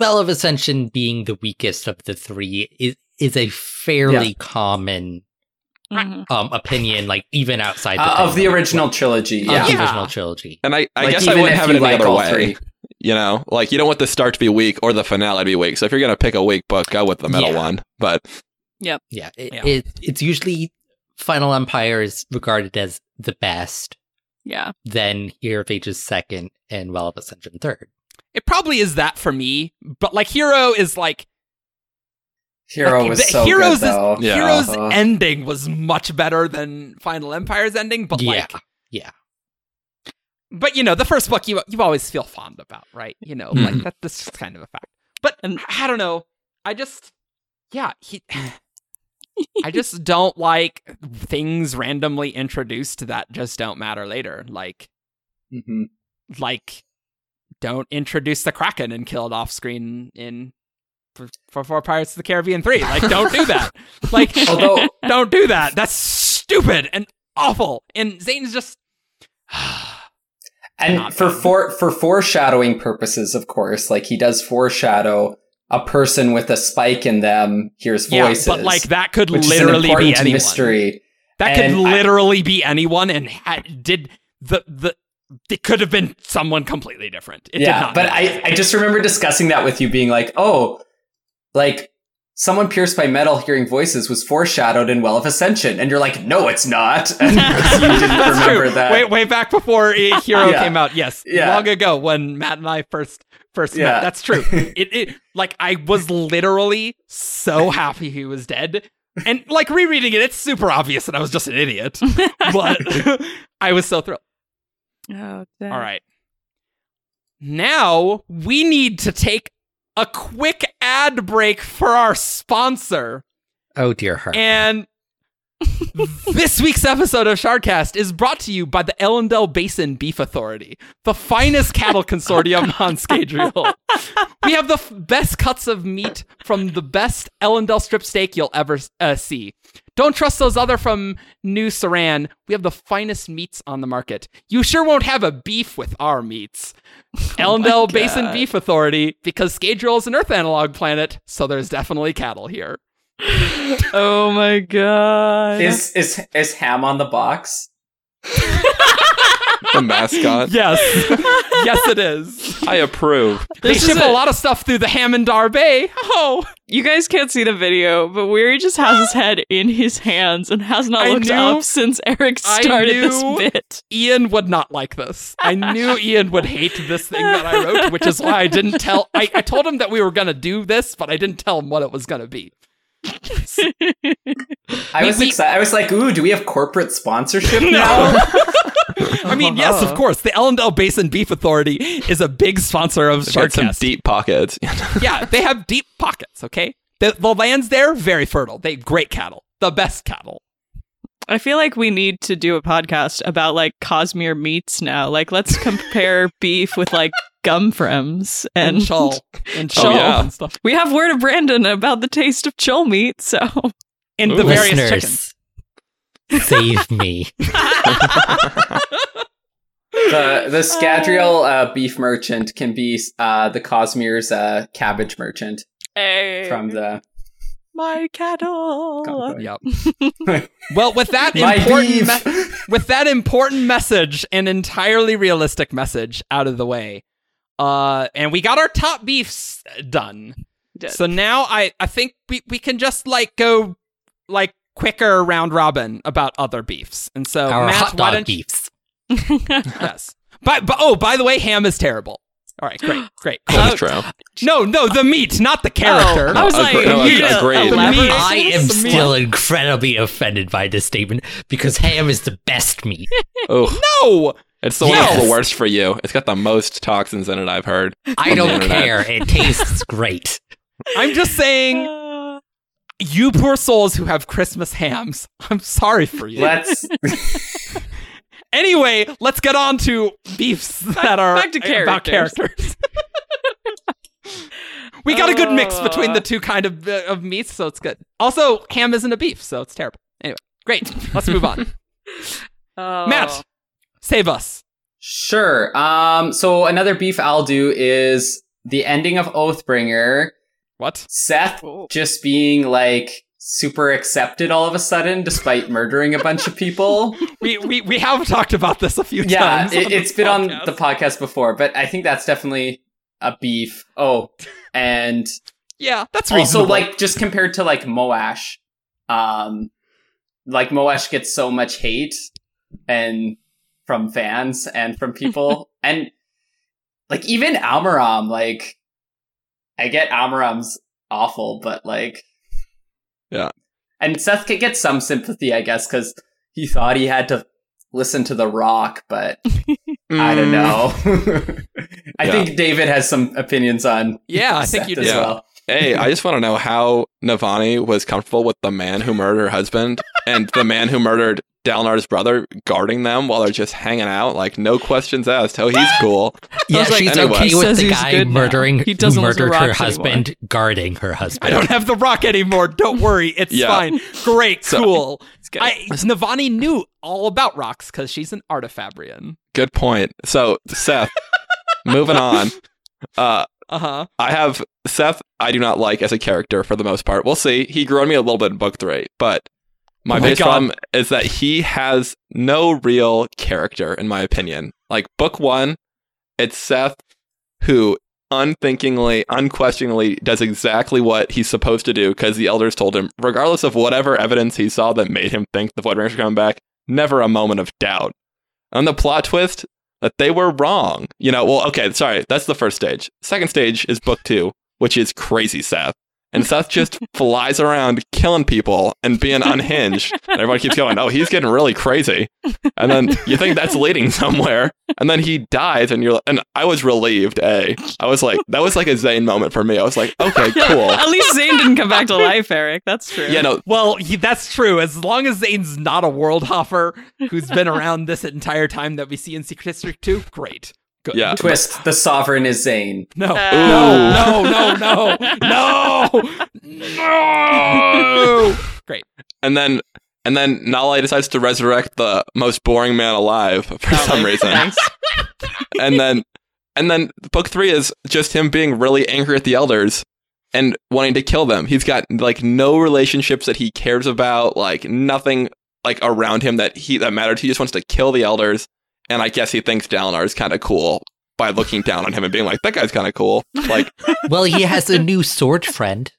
Well of Ascension being the weakest of the three is is a fairly common Mhm. um opinion, like even outside the uh, of the fandom. original trilogy. Of Yeah. the Yeah. original trilogy. And I, I Like, guess I wouldn't have it any like other way. three. You know, like you don't want the start to be weak or the finale to be weak. So if you're gonna pick a weak book, go with the middle Yeah. one. But Yeah, it, Yeah. It, it's usually Final Empire is regarded as the best, Yeah. then Hero of Ages second, and Well of Ascension third. it probably is that for me, but like Hero is like Hero like, was so Heroes good is- though. Yeah. Hero's Uh-huh. ending was much better than Final Empire's ending, but like Yeah, yeah. but you know, the first book you you always feel fond about, right? You know, like Mhm. that that's just kind of a fact. But And- I I don't know. I just yeah, he I just don't like things randomly introduced that just don't matter later. Like Mhm. like don't introduce the Kraken and kill it off screen in for, for, for Pirates of the Caribbean 3. Like don't do that. Like Although don't do that. That's stupid and awful. And Zane's just And for for for foreshadowing purposes, of course, like he does foreshadow a person with a spike in them hears voices. yeah, voices. but like that could which an literally be important anyone. mystery. That could And I- literally be anyone, and ha- did the the it could have been someone completely different. It did yeah, not but. I I just remember discussing that with you, being like, oh, like someone pierced by metal hearing voices was foreshadowed in Well of Ascension, and you're like, no, it's not. And you didn't That's remember true. that. Way way back before Hero Yeah. came out. Yes, Yeah. long ago when Matt and I first first Yeah. met. That's true. it, it like I was literally so happy he was dead. And like rereading it, it's super obvious that I was just an idiot. But I was so thrilled. Oh, dang. All right. Now we need to take a quick ad break for our sponsor. Oh dear heart. And this week's episode of Shardcast is brought to you by the Elendel Basin Beef Authority, the finest cattle consortium on Scadrial. We have the f- best cuts of meat from the best Elendel strip steak you'll ever uh, see. Don't trust those other from New Seran. We have the finest meats on the market. You sure won't have a beef with our meats. Elendel Basin Beef Authority, because Scadrial is an Earth analog planet, so there's definitely cattle here. Oh my god. Is is is ham on the box? the mascot, Yes. yes, it is. I approve. They This is ship a a- lot of stuff through the Hammondar Bay. Oh, You guys can't see the video, but Weary just has his head in his hands and has not I looked knew- up since Eric I started knew- this bit. Ian would not like this. I knew Ian would hate this thing that I wrote, which is why I didn't tell. I, I told him that we were going to do this, but I didn't tell him what it was going to be. I was we- excited. I was like, ooh, do we have corporate sponsorship now? I mean, yes, of uh-huh. course. The Elendel Basin Beef Authority is a big sponsor of They've some deep pockets. yeah, they have deep pockets, okay? The, the land's there, very fertile. They great cattle. The best cattle. I feel like we need to do a podcast about like Cosmere meats now. Like, let's compare beef with like gum frems And and chull. And Oh, yeah. and stuff. We have word of Brandon about the taste of chull meat, so And the various chickens. Listeners, save me. the the Scadrial uh, beef merchant can be uh, the Cosmere's uh, cabbage merchant hey, from the. my cattle. Yep. well, with that important me- with that important message, an entirely realistic message out of the way, uh, and we got our top beefs done. Did. So now I I think we we can just like go like quicker round robin about other beefs. And so Our Matt, hot why dog don't beefs. yes. But but oh, by the way, ham is terrible. All right, great, great. cool. That's true. No, no, the meat, not the character. I was No, like, agree- no, you know, agreed. elaborate. I am still incredibly offended by this statement because ham is the best meat. Oh, no. it's the one Yes. that's the worst for you. It's got the most toxins in it. I've heard. I don't care. It tastes great. I'm just saying, Uh, you poor souls who have Christmas hams. I'm sorry for you. Let's. Anyway, let's get on to beefs that are back to about characters. characters. we got a good mix Oh. between the two kind of uh, of meats, so it's good. Also, ham isn't a beef, so it's terrible. Anyway, great. Let's move on. oh. Matt, save us. Sure. Um. So another beef I'll do is the ending of Oathbringer. What? Szeth Oh. just being like super accepted all of a sudden, despite murdering a bunch of people. We we we have talked about this a few yeah, times. Yeah, it, this been on the podcast before, but I think that's definitely a beef. Oh, and Yeah, that's also reasonable. like just compared to like Moash, um, like Moash gets so much hate and from fans and from people, and like even Amaram, like I get Amaram's awful, but like Yeah. and Szeth could get some sympathy, I guess, because he thought he had to listen to The Rock, but I don't Mm, know. I Yeah. think David has some opinions on yeah, I think you do. Yeah. well. Hey, I just want to know how Navani was comfortable with the man who murdered her husband and the man who murdered Dalinar's brother guarding them while they're just hanging out. Like, no questions asked. Oh, he's cool. Yeah, was like, she's anyway. okay with says the guy good now. murdering He doesn't murdered her rocks husband, guarding her husband. I don't have the rock anymore. Don't worry, it's Yeah. fine. Great, So- cool. I Navani knew all about rocks because she's an artifabrian. Good point. So, Szeth, moving on. Uh, Uh huh. I have Szeth, I do not like as a character for the most part. We'll see. He grew on me a little bit in book three, but my Oh biggest God. problem is that he has no real character, in my opinion. Like, book one, it's Szeth who unthinkingly, unquestioningly does exactly what he's supposed to do because the elders told him, regardless of whatever evidence he saw that made him think the Voidbringers were coming back, never a moment of doubt. And the plot twist that they were wrong. You know, well, okay, sorry, that's the first stage. Second stage is book two, which is crazy Szeth. And Szeth just flies around killing people and being unhinged. And everyone keeps going, oh, he's getting really crazy. And then you think that's leading somewhere. And then he dies, and you're, and I was relieved, A. I was like, that was like a Zane moment for me. I was like, okay, cool. At least Zane didn't come back to life, Eric. That's true. Yeah, no, Well, he, that's true. As long as Zane's not a world hopper who's been around this entire time that we see in Secret History 2, great. Good. Yeah. Twist: the sovereign is Zane. No. Uh, no, no, no, no, no, no. Great. and then and then Nale decides to resurrect the most boring man alive for some reason. Thanks. and then and then book three is just him being really angry at the elders and wanting to kill them. He's got like no relationships that he cares about, like nothing like around him that he that matters. He just wants to kill the elders. And I guess he thinks Dalinar is kind of cool by looking down on him and being like, "That guy's kind of cool." Like, well, he has a new sword friend.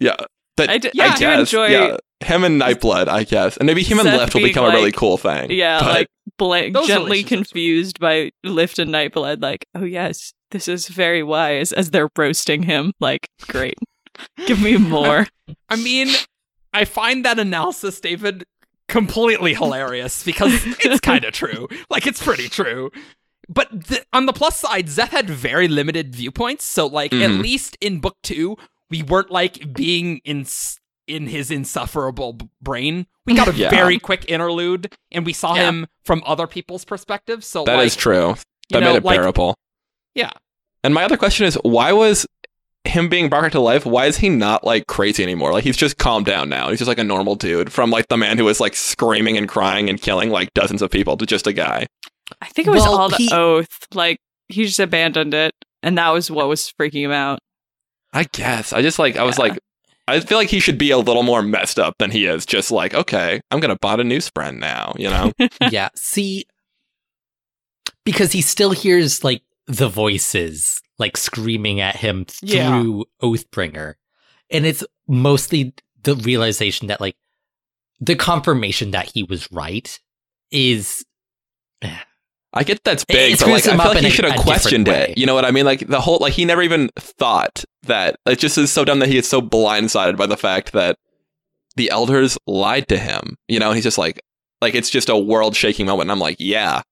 yeah, that I do- I guess, do enjoy- yeah, him and Nightblood. I guess, and maybe him and Lift will being become a really cool thing. Yeah, But- like blank, gently confused by Lift and Nightblood. Like, oh yes, this is very wise. As they're roasting him, like, great. Give me more. I mean, I find that analysis, David, completely hilarious because it's kind of true. Like, it's pretty true. But th- on the plus side, Szeth had very limited viewpoints. So, like, at Mhm. least in book two, we weren't like being in in his insufferable b- brain. We got a Yeah. very quick interlude, and we saw Yeah. him from other people's perspectives. So That like, is true. That know, made it like, bearable. Yeah. And my other question is, why was him being brought back to life? Why is he not like crazy anymore? Like he's just calmed down now. He's just like a normal dude from like the man who was like screaming and crying and killing like dozens of people to just a guy. I think it was Well, all the he- oath. Like, he just abandoned it, and that was what was freaking him out. I guess. I just like I was Yeah. like I feel like he should be a little more messed up than he is. Just like, okay, I'm gonna bot a news friend now, you know? yeah. See, because he still hears like the voices like screaming at him Yeah. through Oathbringer. And it's mostly the realization that like the confirmation that he was right is eh. I get that's It big, but like I him feel like in he should have questioned it. You know what I mean? Like the whole like he never even thought that it just is so dumb that he is so blindsided by the fact that the elders lied to him. You know, he's just like like it's just a world shaking moment. And I'm like, yeah.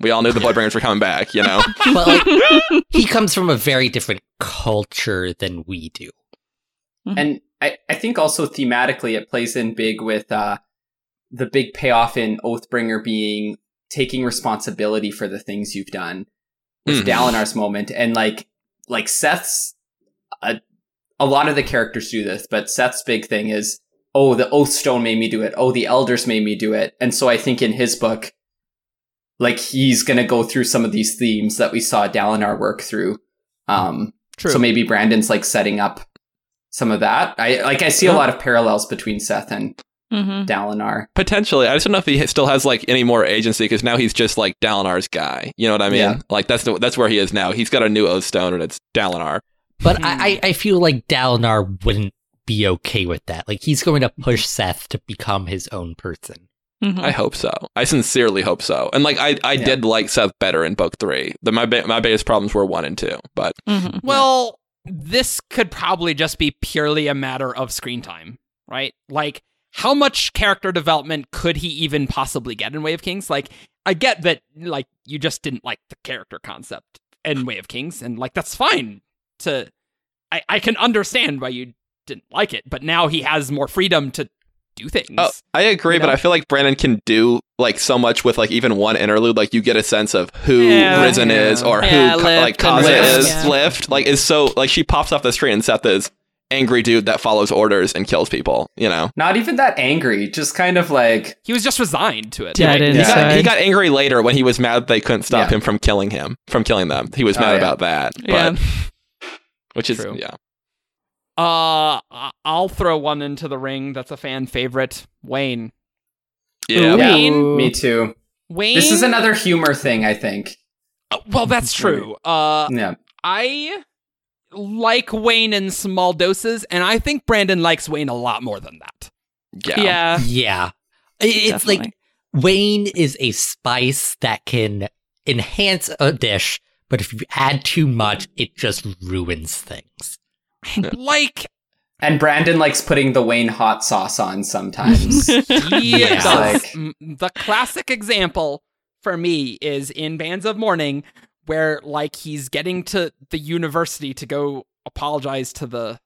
We all knew the Bloodbringers were coming back, you know? but like he comes from a very different culture than we do. And I, I think also thematically it plays in big with uh, the big payoff in Oathbringer being taking responsibility for the things you've done with Mhm. Dalinar's moment. And like like Szeth's a, a lot of the characters do this, but Szeth's big thing is, oh, the Oathstone made me do it. Oh, the elders made me do it. And so I think in his book, like he's gonna go through some of these themes that we saw Dalinar work through. Um True. so maybe Brandon's like setting up some of that. I like I see a lot of parallels between Szeth and Mhm. Dalinar. Potentially. I just don't know if he still has like any more agency because now he's just like Dalinar's guy. You know what I mean? Yeah. Like that's the, that's where he is now. He's got a new oath stone and it's Dalinar. But Hmm. I, I I feel like Dalinar wouldn't be okay with that. Like he's going to push Szeth to become his own person. Mhm. I hope so. I sincerely hope so. And like I, I Yeah. did like Szeth better in book three. The my ba- my biggest problems were one and two, but Mhm. Well, this could probably just be purely a matter of screen time, right? Like, how much character development could he even possibly get in Way of Kings? Like, I get that, like, you just didn't like the character concept in Way of Kings, and, like, that's fine to. I, I can understand why you didn't like it, but now he has more freedom to do things. oh, I agree. You But? I feel like Brandon can do like so much with like even one interlude. Like you get a sense of who Yeah. Rysn is or Yeah, who Ka- Lift like and Kaza is. yeah. Lift like is so like she pops off the screen and Szeth is angry dude that follows orders and kills people. You know. Not even that angry, just kind of like he was just resigned to it. Dead Like, He got, he got angry later when he was mad they couldn't stop Yeah. him from killing him, from killing them. He was Oh, mad yeah. about that. But, Yeah. Which is, True. yeah. Uh, I- I'll throw one into the ring that's a fan favorite Wayne. Yeah. Ooh. yeah, me too. Wayne. This is another humor thing, I think. Uh, well, that's true. Uh, Yeah. I like Wayne in small doses, and I think Brandon likes Wayne a lot more than that. Yeah. Yeah. Yeah. I- It's like Wayne is a spice that can enhance a dish, but if you add too much, it just ruins things. Like, And Brandon likes putting the Wayne hot sauce on sometimes. he Yeah. Like- the classic example for me is in Bands of Mourning, where like he's getting to the university to go apologize to the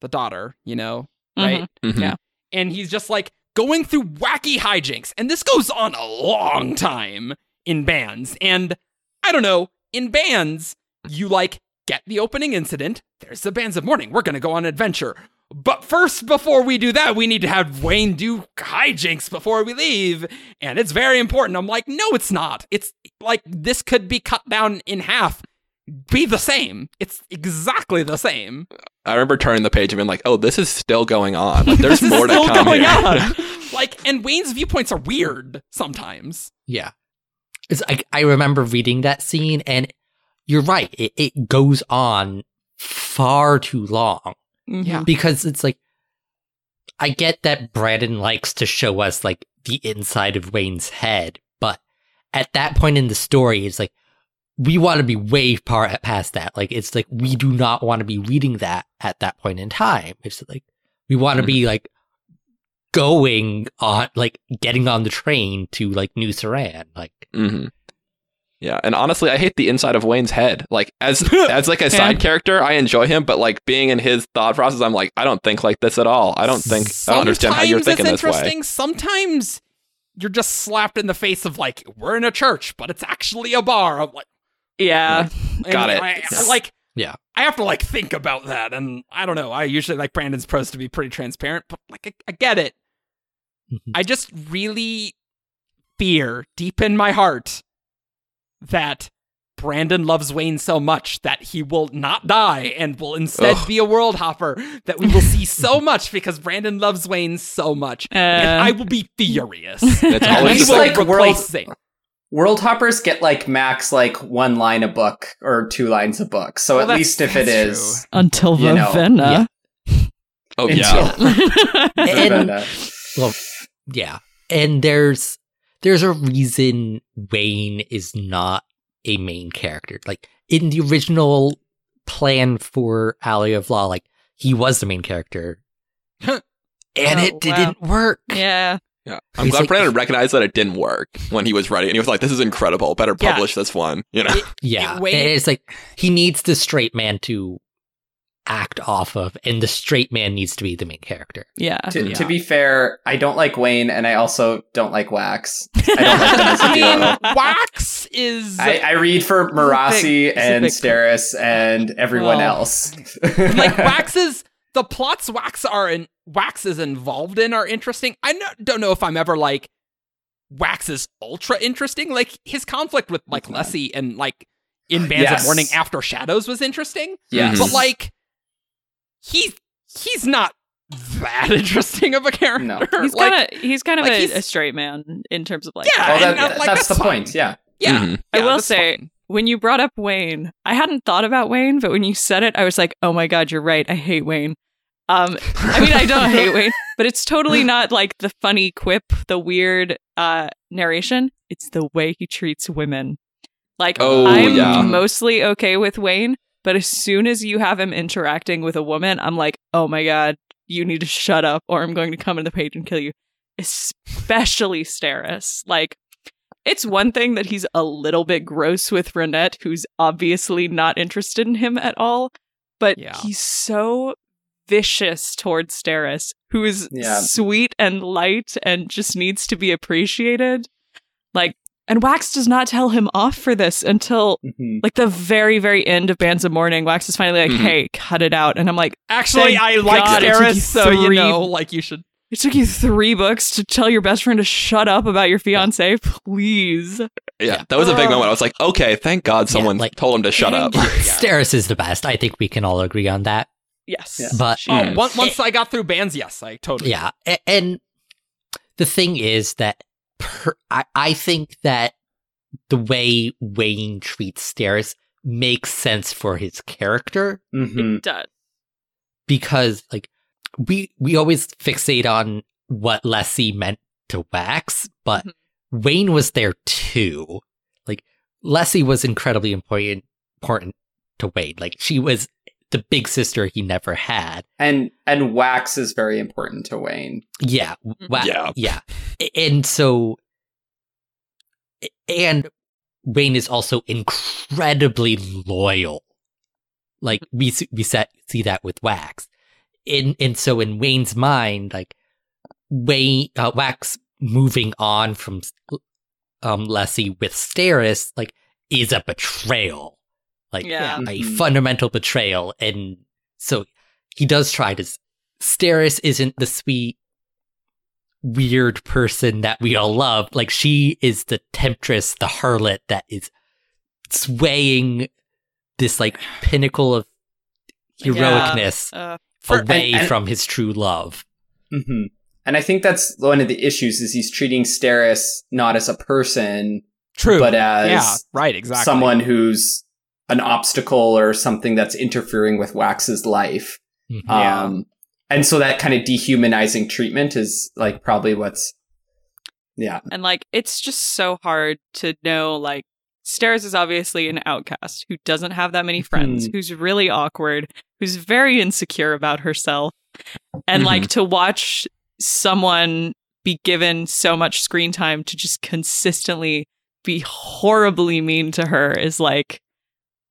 the daughter, you know, right? Mhm. Mhm. Yeah. and he's just like going through wacky hijinks. And this goes on a long time in bands. And I don't know, in bands, you like get the opening incident. There's the bands of mourning. We're going to go on an adventure. But first, before we do that, we need to have Wayne do hijinks before we leave. And it's very important. I'm like, no, it's not. It's like this could be cut down in half. Be the same. It's exactly the same. I remember turning the page and being like, oh, this is still going on. Like, there's This is more to come going here. on. like, and Wayne's viewpoints are weird sometimes. Yeah. It's, I, I remember reading that scene, and you're right. It, it goes on far too long Mhm. Yeah. because it's like, I get that Brandon likes to show us like the inside of Wayne's head, but at that point in the story, it's like, we want to be way far past that. Like, it's like, we do not want to be reading that at that point in time. It's like, we want to be like going on, like, getting on the train to like New Seran. Like, hmm Yeah, and honestly, I hate the inside of Wayne's head. Like as as like a side character, I enjoy him, but like being in his thought process, I'm like, I don't think like this at all. I don't think I don't understand how you're Sometimes thinking it's this way. interesting. Sometimes you're just slapped in the face of like, we're in a church, but it's actually a bar. I'm like, Yeah. and Got it. I, I, like, Yeah. I have to like think about that, and I don't know. I usually like Brandon's prose to be pretty transparent, but like, I, I get it. Mhm. I just really fear deep in my heart that Brandon loves Wayne so much that he will not die and will instead Ugh. be a world hopper that we will see so much because Brandon loves Wayne so much. and Uh, I will be furious. It's And always he will like replace world- Zane. World hoppers get like max like one line a book or two lines a book. So Well, at least if it is that's is Until You know, Vivenna. Oh Until- yeah. And- Ravenna. Well, yeah. And there's there's a reason Wayne is not a main character. Like in the original plan for Alloy of Law, like he was the main character. and Oh, it didn't work. yeah. Yeah. I'm He's glad like- Brandon recognized that it didn't work when he was writing. And he was like, this is incredible. Better Yeah. publish this one. You know? Yeah. It- Wayne- And it's like he needs the straight man to act off of, and the straight man needs to be the main character. Yeah. To, Yeah. to be fair, I don't like Wayne, and I also don't like Wax. I don't like them as mean. Wax is I, I read for big- Marasi and big- Steris and everyone Well, else. like Wax's the plots Wax are in Wax is involved in are interesting. I no, don't know if I'm ever like Wax is ultra interesting. Like his conflict with like Lessie and like in Bands Yes. of Morning After Shadows was interesting, Yeah, but like he's he's not that interesting of a character. No. He's like, kind of he's kind of like, a, a straight man in terms of like Yeah, Well, and, that, uh, like, that's, that's the fine. point. Yeah. yeah. Mhm. I will say fine. when you brought up Wayne, I hadn't thought about Wayne, but when you said it, I was like, "Oh my god, you're right. I hate Wayne." Um, I mean, I don't hate Wayne, but it's totally not like the funny quip, the weird uh, narration. It's the way he treats women. Like, Oh, I'm yeah. mostly okay with Wayne, but as soon as you have him interacting with a woman, I'm like, "Oh my god, you need to shut up, or I'm going to come in the page and kill you." Especially Steris, like it's one thing that he's a little bit gross with Ranette, who's obviously not interested in him at all, but Yeah. he's so vicious towards Steris, who is Yeah. sweet and light and just needs to be appreciated. Like, and Wax does not tell him off for this until Mhm. like the very, very end of Bands of Mourning. Wax is finally like, Mhm. "Hey, cut it out," and I'm like, Actually, I like God it took you so you know, like you should. "It took you three books to tell your best friend to shut up about your fiance, please." Yeah. That was a big Oh. moment. I was like, okay, thank God Yeah, someone like- told him to shut up. Steris is the best. I think we can all agree on that. Yes, Yeah. But Oh, Mm. is. once, once I got through bands, yes, I totally. Yeah, and the thing is that per, I, I think that the way Wayne treats Steris makes sense for his character Mhm. it does. because, like, we we always fixate on what Lessie meant to Wax, but Mhm. Wayne was there too. Like, Lessie was incredibly important important to Wayne. Like, she was the big sister he never had. And and Wax is very important to Wayne. Yeah. Wa- Yeah. Yeah. And so, and Wayne is also incredibly loyal. Like we see, we set, see that with Wax. In, and so in Wayne's mind, like Wayne, uh, Wax moving on from, um, Lessie with Steris, like is a betrayal. Like Yeah. a Mhm. fundamental betrayal. And so he does try to. s- Steris isn't the sweet, weird person that we all love. Like she is the temptress, the harlot that is swaying this like pinnacle of heroicness Uh, For- away and- and- from his true love. hmm And I think that's one of the issues is he's treating Steris not as a person, True. but as yeah, right, exactly. someone who's an obstacle or something that's interfering with Wax's life. Mhm. Yeah. Um, and so that kind of dehumanizing treatment is like probably what's, yeah. and like it's just so hard to know like Steris is obviously an outcast who doesn't have that many friends, Mhm. who's really awkward, who's very insecure about herself. And like to watch someone be given so much screen time to just consistently be horribly mean to her is like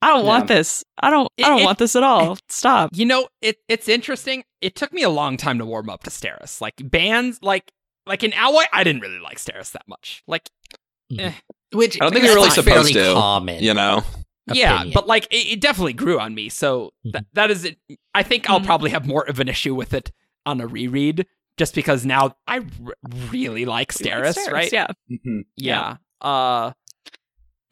I don't want this. I don't I don't It- it- want this at all. Stop. You know, it it's interesting. It took me a long time to warm up to Steris. Like bands, like like in Alloy, I didn't really like Steris that much. Like, eh. Which I don't think you're really supposed fairly to, Common You know? yeah, but like it, it definitely grew on me. So that Mhm. that is it. I think I'll Mhm. probably have more of an issue with it on a reread, just because now I r- really like You like Steris, right? Yeah. Mhm. yeah. Uh,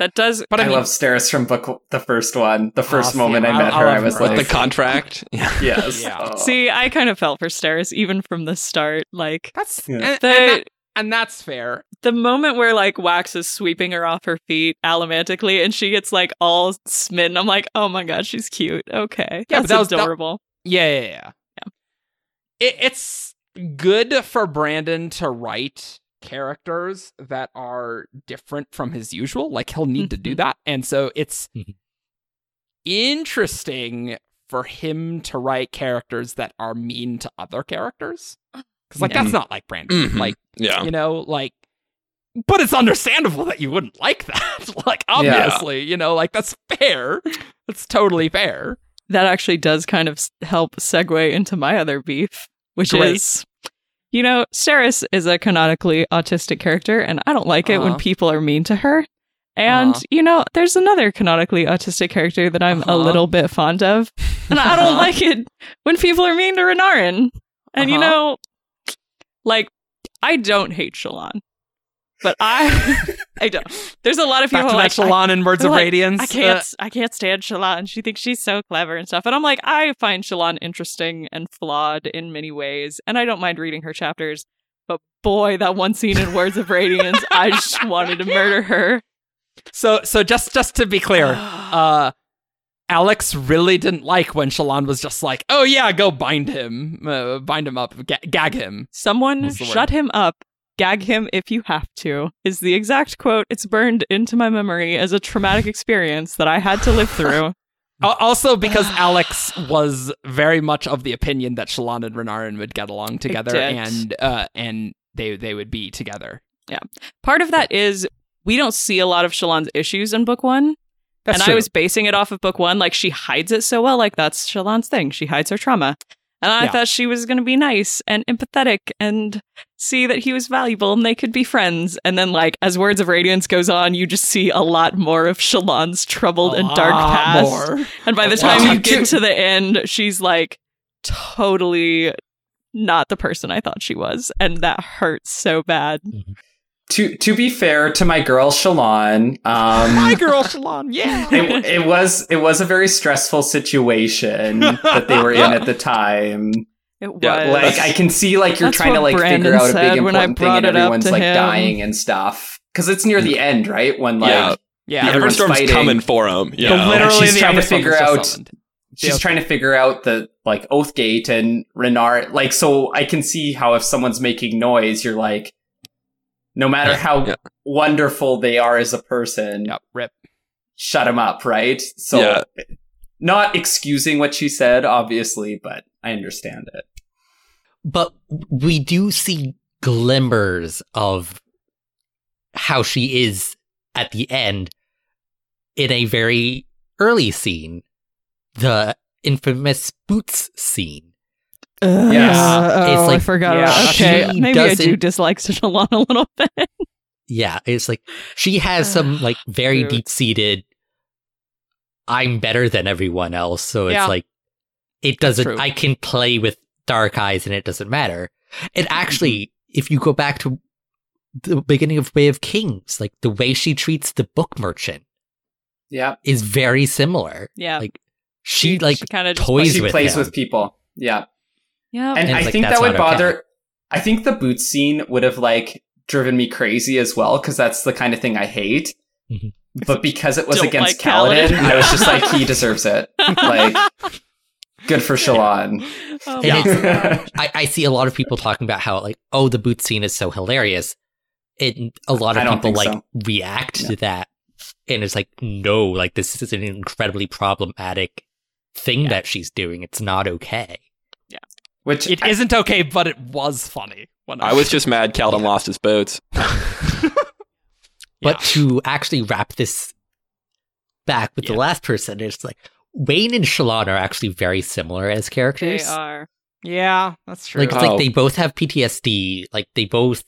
That does but I, I, mean, love Steris from book the first one. The first see, moment I I- met I her, love I was her. With like, the contract. Yeah. yes. Yeah. Oh. See, I kind of felt for Steris even from the start. Like that's Yeah. and- and that- and that's fair. The moment where like Wax is sweeping her off her feet allomantically and she gets like all smitten, I'm like, oh my god, she's cute. Okay. Yeah, but That's that was- that- adorable. Yeah, yeah, yeah. Yeah. It, it's good for Brandon to write characters that are different from his usual. Like he'll need to do Mhm. that, and so it's Mhm. interesting for him to write characters that are mean to other characters. Because like Yeah. that's not like Brandon. Mhm. Like Yeah. you know, like. But it's understandable that you wouldn't like that. like obviously, you know, like that's fair. That's totally fair. that actually does kind of help segue into my other beef, which Great. is, you know, Steris is a canonically autistic character, and I don't like it when Uh-huh. people are mean to her. And, Uh-huh. you know, there's another canonically autistic character that I'm Uh-huh. a little bit fond of, and I don't Uh-huh. like it when people are mean to Renarin. And, you Uh-huh. know, like, I don't hate Shallan, but I, I don't. There's a lot of Back people to like, that Shallan in Words of like, Radiance. I can't. Uh, I can't stand Shallan. She thinks she's so clever and stuff. And I'm like, I find Shallan interesting and flawed in many ways, and I don't mind reading her chapters. But boy, that one scene in Words of Radiance, I just wanted to murder her. so, so just just to be clear, uh, Alex really didn't like when Shallan was just like, "Oh yeah, go bind him, uh, bind him up, ga- gag him." Someone the word? shut him up. Gag him if you have to, is the exact quote. It's burned into my memory as a traumatic experience that I had to live through. Also, because Alex was very much of the opinion that Shallan and Renarin would get along together, and uh, and they they would be together. Yeah, part of that is we don't see a lot of Shallan's issues in book one. That's and true. I was basing it off of book one. Like she hides it so well. Like that's Shallan's thing. She hides her trauma. And I Yeah. thought she was going to be nice and empathetic and see that he was valuable and they could be friends. And then, like, as Words of Radiance goes on, you just see a lot more of Shallan's troubled A and dark past. more. And by the time you get to the end, she's like totally not the person I thought she was. And that hurts so bad. Mm-hmm. To to be fair to my girl Shallan, um, My girl Shallan, yeah. it, it was it was a very stressful situation that they were in at the time. It was. Like I can see like you're That's trying to like Brandon figure out a big important thing and everyone's like him. dying and stuff because it's near the end, right? When like Yeah. yeah, everyone's Everstorm's fighting. coming for him. The Yeah. literally she's the trying to figure out- summoned. she's Yeah. trying to figure out the like Oathgate and Renard. Like, so I can see how if someone's making noise, you're like, no matter Yeah, how yeah. wonderful they are as a person, Yep, rip. shut them up, right? So, Yeah. not excusing what she said, obviously, but I understand it. But we do see glimmers of how she is at the end in a very early scene, the infamous boots scene. Yes. Uh, It's oh, I forgot. Yeah, about Okay, she maybe I do doesn't- dislike Shallan a little bit. Yeah, it's like she has some like very deep seated. I'm better than everyone else, so it's Yeah. like it doesn't. I can play with dark eyes, and it doesn't matter. And actually, if you go back to the beginning of Way of Kings, like the way she treats the book merchant Yeah. is very similar. Yeah, Like she like kind of toys she with plays him. with people. Yeah. Yeah. And And I like, think that would not okay. bother. I think the boot scene would have like driven me crazy as well because that's the kind of thing I hate. Mhm. But because it was Don't against like Kaladin. Kaladin, I was just like, he deserves it. Like, good for Shallan. Oh, And my it's- God. I, I see a lot of people talking about how like, oh, the boot scene is so hilarious. It a lot I of don't people like so. react No. to that. And it's like, no, like this is an incredibly problematic thing Yeah. that she's doing. It's not okay. Which It I- isn't okay, but it was funny. When I was just mad Kaladin lost his boots. But to actually wrap this back with the last person, it's like Wayne and Shallan are actually very similar as characters. they are. yeah, that's true. Like it's Oh. like they both have PTSD. Like they both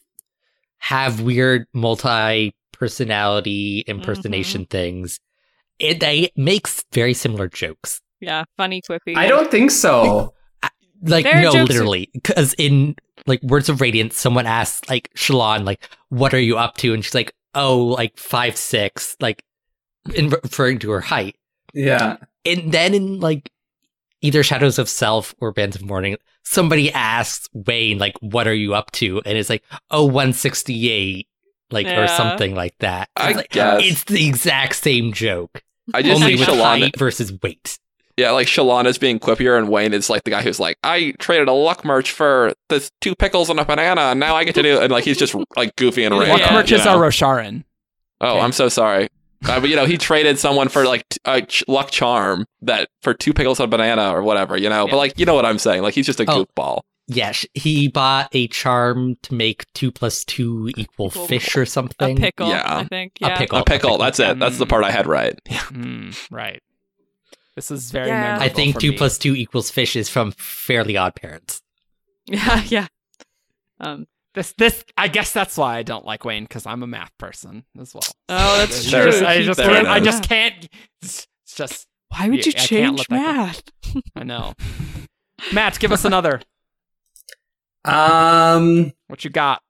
have weird multi personality impersonation Mm-hmm. things. It they makes very similar jokes. Yeah, funny quippy. I don't think so. Like Their no, literally, because in like Words of Radiance, someone asks like Shallan, like, "What are you up to?" And she's like, "Oh, like five six, like in referring to her height." Yeah. And then in like either Shadows of Self or Bands of Mourning, somebody asks Wayne, like, what are you up to? And it's like, oh, 168, like, or something like that. I It's like, guess. It's the exact same joke, I just only see with Shalana. height versus weight. Yeah, like Shalana's being quippier, and Wayne is like the guy who's like, I traded a luck merch for this two pickles and a banana, and now I get to do it. And like he's just like goofy and Yeah. random. Luck Yeah, merches you know? are Rosharan. Oh, Okay. I'm so sorry. Uh, but you know, he traded someone for like t- a ch- luck charm that for two pickles and a banana or whatever, you know. Yeah. But like, you know what I'm saying? Like he's just a Oh. goofball. Yes, he bought a charm to make two plus two equal Equal- fish or A something. pickle, Yeah. I think. A Yeah. pickle. A pickle. That's it. That's the part I had right. Mm, right. This is very Yeah. memorable I think for two me. plus two equals fish is from Fairly Odd Parents. Yeah, yeah. Um, This, this, I guess that's why I don't like Wayne because I'm a math person as well. oh, that's It's There true. just- I just, There it can't, I just can't. It's it's just, Why would you I change let math? I know. Matt, give us another. Um. What you got?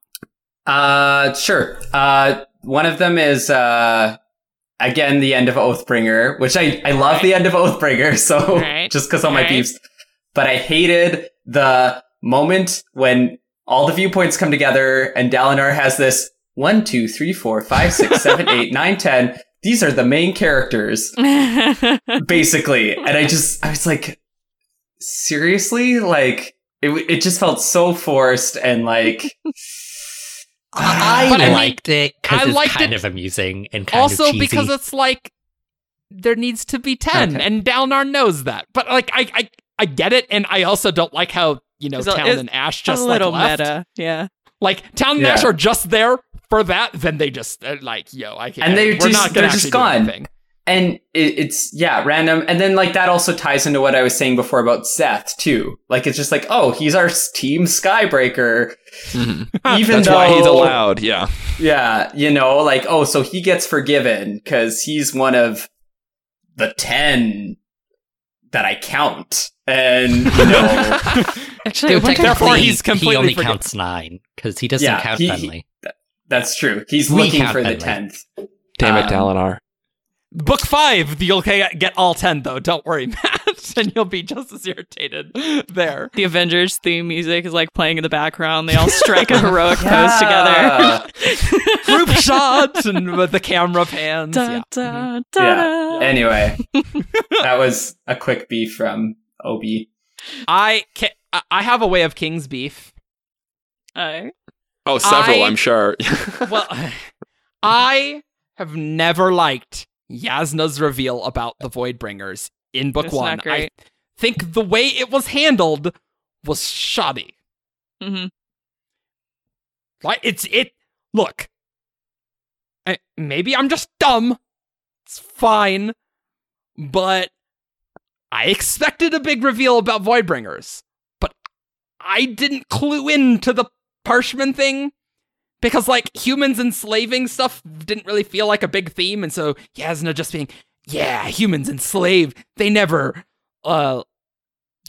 Uh. Sure. Uh. One of them is uh. Again, the end of Oathbringer, which I I love the end of Oathbringer. So Alright. just because all my Alright. beefs, but I hated the moment when all the viewpoints come together and Dalinar has this one, two, three, four, five, six, seven, eight, nine, ten. These are the main characters. basically. And I just, I was like, seriously? Like, it, it just felt so forced and like, I But I mean, liked it because I it's liked kind it of amusing and kind also of cheesy. because it's like there needs to be 10 Okay. and Dalinar knows that but like I, I i get it and i also don't like how you know It's Taln it's and ash a just little like left. meta. Yeah. like Taln and Yeah. ash are just there for that then they just uh, like yo i can't And they're we're just- not gonna they're just actually do gone. Anything. and it, it's, yeah, random. And then like that also ties into what I was saying before about Szeth too. Like, it's just like, oh, he's our team Skybreaker. Even That's though why he's allowed. Yeah. Yeah, you know, like, oh, so he gets forgiven because he's one of the 10 that I count. And, you know, Actually, Though I Therefore, he's completely he only forget- counts nine because he doesn't Yeah, count he- Bentley. that's true. He's We looking count for the 10th. Damn it, Um, Dalinar. Book five you'll get get all 10 though don't worry matt and you'll be just as irritated there the Avengers theme music is like playing in the background. They all strike a heroic pose together. Group shots and with the camera pans Da, yeah. da, mm-hmm. Yeah. Anyway, that was a quick beef from OB. I can I- I have a way of king's beef. Alright. Oh, several, I- I'm sure. Well, I have never liked Jasnah's reveal about the Voidbringers in book It's one. I think the way it was handled was shoddy. Mhm. Like it's it. Look, I, maybe I'm just dumb. It's fine, but I expected a big reveal about Voidbringers, but I didn't clue into the Parshman thing because like humans enslaving stuff didn't really feel like a big theme, and so Jasnah just being, yeah, humans enslaved. They never uh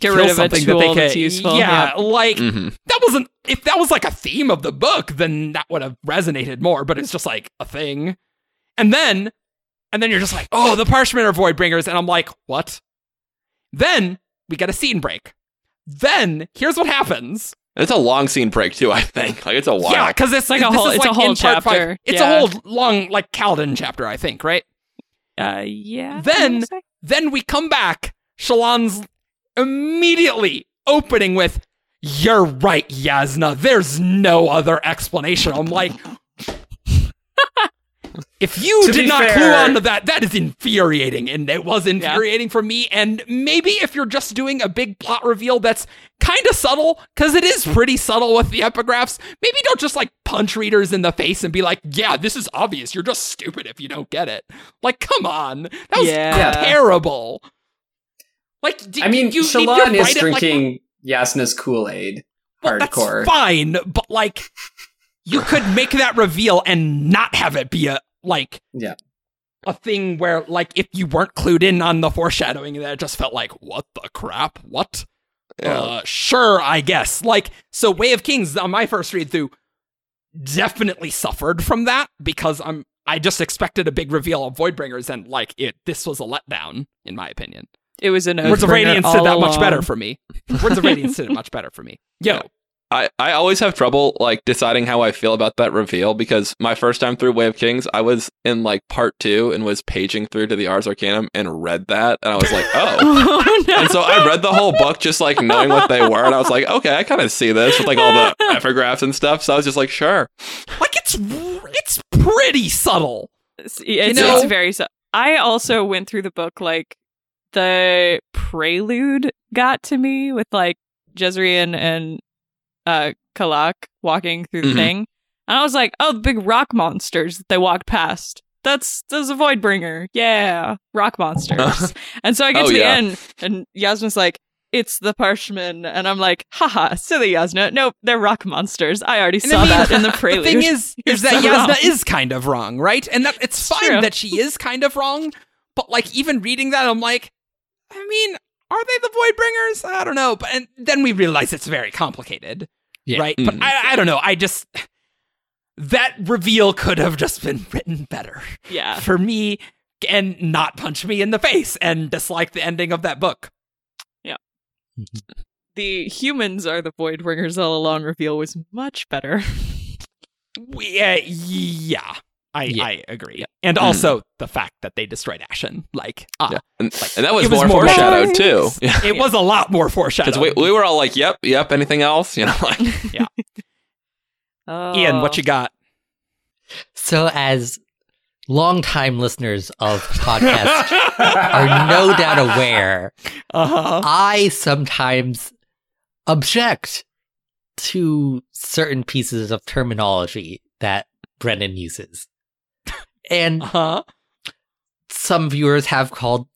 Get rid of a something tool that they can- useful. Yeah, like hmm that wasn't if that was like a theme of the book then that would have resonated more but it's just like a thing. And then and then you're just like oh the Parshmen are void bringers and i'm like what? Then we get a scene break. Then here's what happens It's a long scene break too. I think like it's a while. yeah because it's Like a whole- it's a whole in part five. chapter, it's yeah. a whole long like Kaladin chapter i think right Uh, yeah. Then- I wanna say. then we come back Shallan's immediately opening with you're right Jasnah there's no other explanation i'm like if you To did not fair- clue on to that that is infuriating and it was infuriating for me and maybe if you're just doing a big plot reveal that's kind of subtle because it is pretty subtle with the epigraphs maybe don't just like punch readers in the face and be like yeah this is obvious you're just stupid if you don't get it like come on that was Yeah. terrible like d- I mean, you Shallan is it like- drinking Jasnah's Kool Aid. well, hardcore. That's fine, but like you could make that reveal and not have it be a like Yeah. a thing where like if you weren't clued in on the foreshadowing that it just felt like what the crap what Yeah. uh sure I guess like so Way of Kings on my first read through definitely suffered from that because I'm I just expected a big reveal of Voidbringers and like it this was a letdown in my opinion It was an Words of Oathbringer Radiance did that much better for me. Words of Radiance did it much better for me. Yo, I, I always have trouble like deciding how I feel about that reveal because my first time through Way of Kings, I was in like part two and was paging through to the Ars Arcanum and read that, and I was like, oh. Oh, no. And so I read the whole book just like knowing what they were, and I was like, okay, I kind of see this with like all the epigraphs and stuff. So I was just like, sure. like it's it's pretty subtle. It's, it's, know- it's very. su- I also went through the book like the prelude got to me with like Jezrien and uh Kalak walking through the Mhm. thing, and I was like, oh, the big rock monsters that they walked past. That's that's a Voidbringer, yeah, rock monsters. and so I get Oh, to the yeah. end, and Jasnah's like. It's the Parshmen, and I'm like, haha, silly Jasnah. Nope, they're rock monsters. I already And saw I mean, that in the prelude. The thing is, is that so Jasnah wrong. is kind of wrong, right? And that it's It's fine true. that she is kind of wrong, but like even reading that, I'm like, I mean, are they the Voidbringers? I don't know. But and then we realize it's very complicated, Yeah. right? But Mhm. I, I don't know. I just that reveal could have just been written better yeah. for me and not punch me in the face and dislike the ending of that book. Yeah. the humans are the Voidbringers all along reveal was much better. We, uh, yeah, I Yeah. I agree, and also the fact that they destroyed Ashen, like, ah, Yeah. And, and that was, it was more, more foreshadowed nice. too. Yeah. it was a lot more foreshadowed. Because we, we were all like, yep, yep, anything else? You know, like, Oh. Ian, what you got? So, as longtime listeners of the podcast are no doubt aware, Uh-huh. I sometimes object to certain pieces of terminology that Brandon uses. And Uh-huh. some viewers have called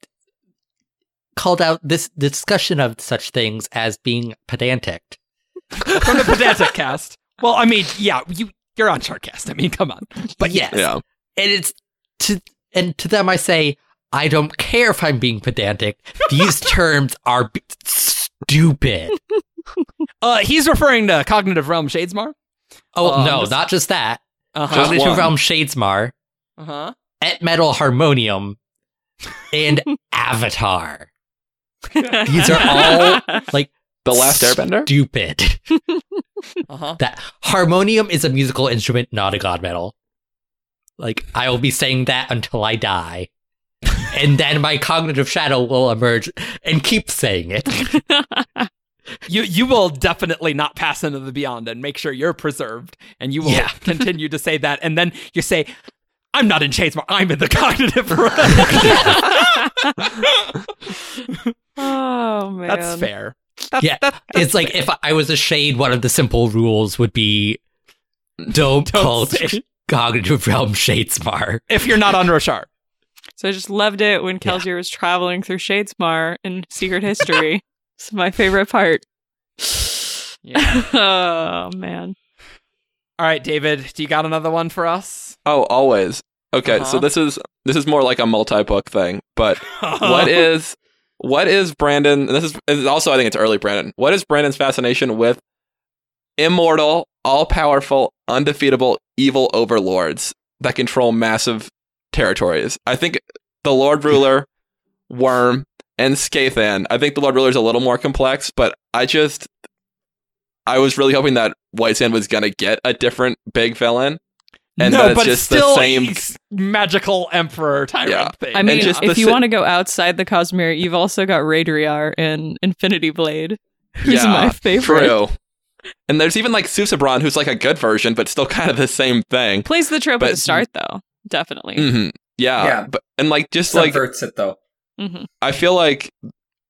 called out this discussion of such things as being pedantic. From the pedantic cast. Well, I mean, yeah, you you're on Shardcast. I mean, come on. But yes. yeah. And it's to and to them I say, I don't care if I'm being pedantic. These terms are b- stupid. Uh he's referring to Cognitive Realm Shadesmar. Oh Um, no, just- not just that. Uh-huh. Cognitive one. Realm Shadesmar, Uh-huh. Ettmetal Harmonium, and Avatar. These are all like The Last Airbender? Stupid. Uh-huh. that harmonium is a musical instrument, not a god metal. Like I will be saying that until I die. and then my cognitive shadow will emerge and keep saying it. You you will definitely not pass into the beyond and make sure you're preserved and you will Yeah. continue to say that and then you say I'm not in Shadesmar, I'm in the Cognitive Realm. oh man, That's fair. That's, Yeah, that, that's it's like if I was a shade, one of the simple rules would be don't, Don't call say- cognitive realm Shadesmar. if you're not on Roshar. So I just loved it when Yeah. Kelsier was traveling through Shadesmar in Secret History. it's my favorite part. Yeah. oh man. All right, David, do you got another one for us? Oh, always. Okay, so Uh-huh. this is this is more like a multi-book thing, but what is what is Brandon? and This is, this is also I think it's early Brandon. What is Brandon's fascination with immortal, all-powerful, undefeatable evil overlords that control massive territories? I think the Lord Ruler, Worm, and Skathan. I think the Lord Ruler is a little more complex, but I just I was really hoping that White Sand was gonna get a different big villain. And no, then it's but just still the same magical emperor tyrant Yeah. thing. I mean, just if you si- want to go outside the Cosmere, you've also got Raidriar in Infinity Blade, who's Yeah, my favorite. True. And there's even like Susebron, who's like a good version, but still kind of the same thing. Plays the trope at the start, though. Definitely. hmm Yeah. Yeah. But and like just like it though. hmm I feel like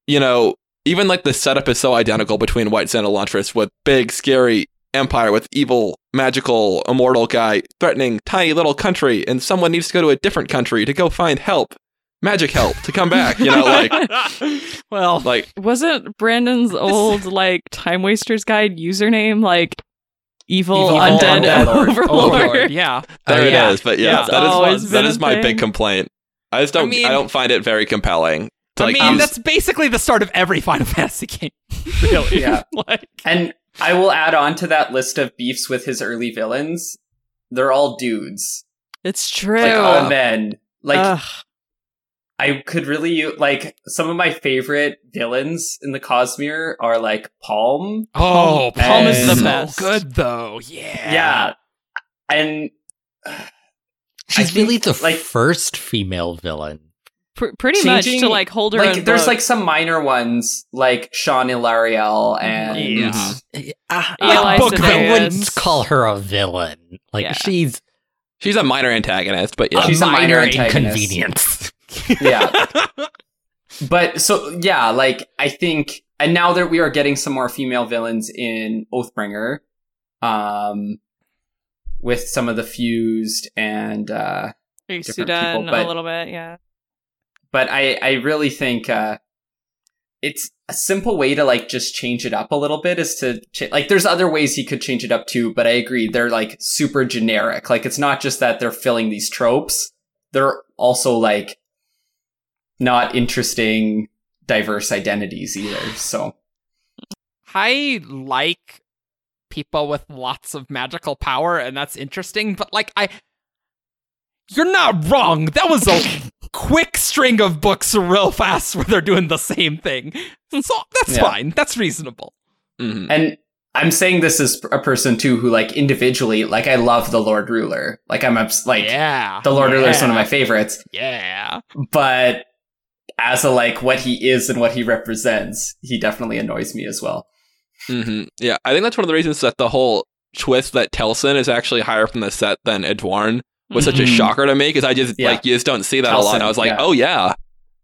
you know even like the setup is so identical between White Sand and Elantris with big scary empire with evil magical immortal guy threatening tiny little country and someone needs to go to a different country to go find help magic help to come back you know like well, like Wasn't Brandon's old like Time Wasters Guide username like evil, Evil undead, Undead overlord? Overlord, yeah. there Oh, it is. yeah. but yeah, Yeah. that oh, It's is always that been is a my thing. big complaint I just don't I, mean- don't find it very compelling to I like mean, use- that's basically the start of every Final Fantasy game. Really. Yeah. like, And I will add on to that list of beefs with his early villains. They're all dudes. It's true. Like all men. Like Ugh. I could really u- like some of my favorite villains in the Cosmere are like Palm. Oh, Palm is the so best. Good though. Yeah. Yeah. And She's think, really the like- first female villain. Pr- pretty much to like hold her like own there's book. like some minor ones like Sean Ilariel and Yeah. Uh, Yeah, I, Like book I villains. wouldn't call her a villain. Like Yeah. she's She's a minor antagonist, but yeah. a She's a minor minor antagonist. inconvenience. yeah. But so yeah, like I think and now that we are getting some more female villains in Oathbringer, um with some of the fused and uh different Sudan people, but- a little bit, yeah. But I I really think uh it's a simple way to like just change it up a little bit is to ch- like there's other ways he could change it up too but I agree they're like super generic like it's not just that they're filling these tropes they're also like not interesting diverse identities either so I like people with lots of magical power, and that's interesting. But like, I, you're not wrong. That was a quick string of books, real fast, where they're doing the same thing. So that's Yeah. fine. That's reasonable. Mhm. and I'm saying this as a person too who like individually like I love the Lord Ruler like I'm obs- like yeah, the Lord Ruler is one of my favorites Yeah. but as a like what he is and what he represents, he definitely annoys me as well. hmm Yeah, I think that's one of the reasons that the whole twist that Telsin is actually higher up in the set than Edwarn was such a Mhm. shocker to me because I just Yeah. like you just don't see that a lot. And I was like, yeah. oh yeah,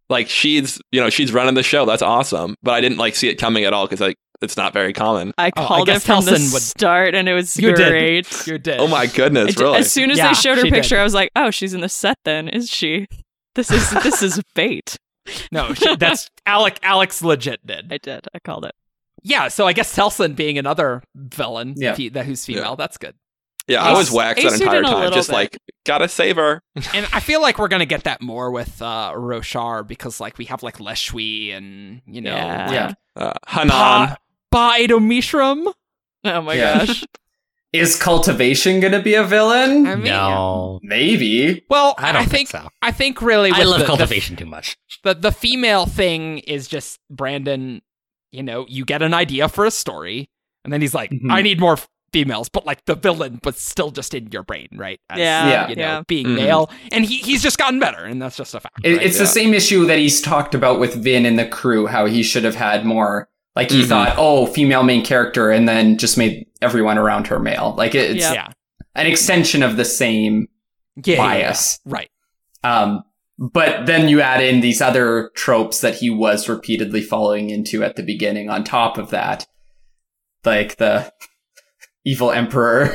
like she's you know she's running the show. That's awesome. But I didn't like see it coming at all because like it's not very common. I Oh, I called it from the would- start and it was You did. You did. Oh my goodness, ju- really? As soon as Yeah, they showed her she did. picture, I was like, "Oh, she's in the set. Then is she? This is this is fate." No, she, that's Alec. Alex legit did. I did. I called it. Yeah. So I guess Telsin being another villain, Yeah. fe- that who's female. Yeah. That's good. Yeah, I was Ace- waxed that entire time, just bit. like gotta save her. and I feel like we're gonna get that more with uh Roshar because like we have like Leshwi and you know Yeah. like, Yeah. Uh, Hanan. Ba- Ba-Ado-Mishram. Oh my Yeah. gosh. Is cultivation gonna be a villain? I mean, no, Maybe. Well, I don't think, think so. I think really I love the, cultivation too much. The, the the female thing is just Brandon. You know, you get an idea for a story, and then he's like, Mhm. "I need more f- females," but like the villain, but still just in your brain, right? As, Yeah, Yeah. you know, yeah. being Mhm. male, and he he's just gotten better, and that's just a fact. It, right? it's Yeah. the same issue that he's talked about with Vin and the crew, how he should have had more. Like he Mhm. thought, oh, female main character, and then just made everyone around her male. Like it, it's Yeah. yeah, an extension of the same yeah, yeah, bias. yeah. right? Um, but then you add in these other tropes that he was repeatedly following into at the beginning. On top of that, like the evil emperor.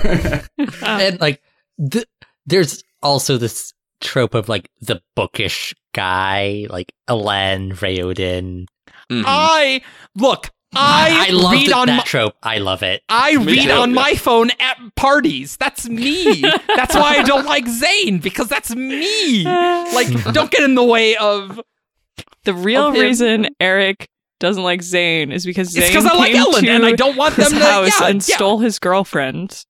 and like th- there's also this trope of like the bookish guy, like Elend, Raoden. Mhm. I look. I, I love read that, on that my, trope. I love it. I Me read too, on my phone at parties. That's me. that's why I don't like Zane because that's me. Like, don't get in the way of. the real of reason Eric doesn't like Zane is because Zane It's because I like came Elend to and I don't want them his to. house yeah, and yeah. stole his girlfriend.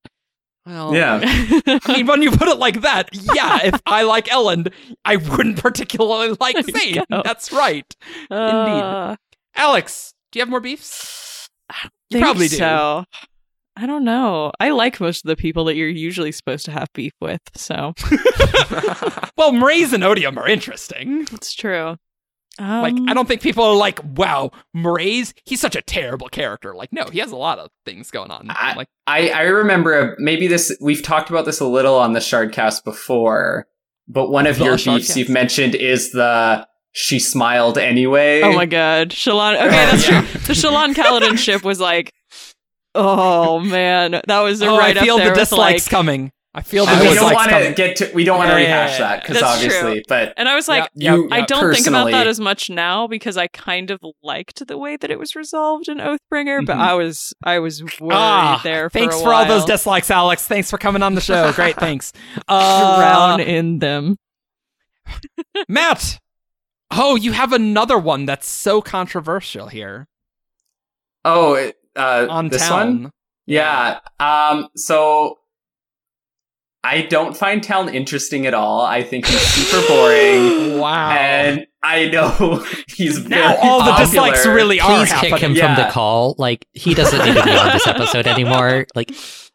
Well, yeah. I mean, when you put it like that, yeah. If I like Elend, I wouldn't particularly like There Zane. That's right. Uh, Alex, do you have more beefs? You think probably do. So I don't know. I like most of the people that you're usually supposed to have beef with, so Well, Mraize and Odium are interesting. it's true. Um, Like, I don't think people are like, wow, Mraize, he's such a terrible character. Like, no, he has a lot of things going on. I- like, I, I remember maybe this we've talked about this a little on the Shardcast before, but one of The your Shardcast. beefs you've mentioned is the she smiled anyway. Oh my god, Shallan. Okay, that's true. The Shallan Kaladin ship was like, oh man, that was oh, right I feel up there the dislikes like, coming. I feel that we don't dislikes want to coming. get to we don't want to Yeah, rehash yeah, that because That's obviously, but and I was like, Yeah, you yeah, I don't think about that as much now because I kind of liked the way that it was resolved in Oathbringer, but Mhm. I was I was worried Ah, there. For thanks a for all those dislikes, Alex. Thanks for coming on the show. Great, thanks. Uh, drown in them. Matt. Oh, you have another one that's so controversial here oh, it- uh, on this town. one, yeah. Um, so I don't find Taln interesting at all. I think he's super boring. Wow. And I know he's very Now all the dislikes really are Please kick happening. him Yeah. from the call. Like he doesn't need to be on this episode anymore. Like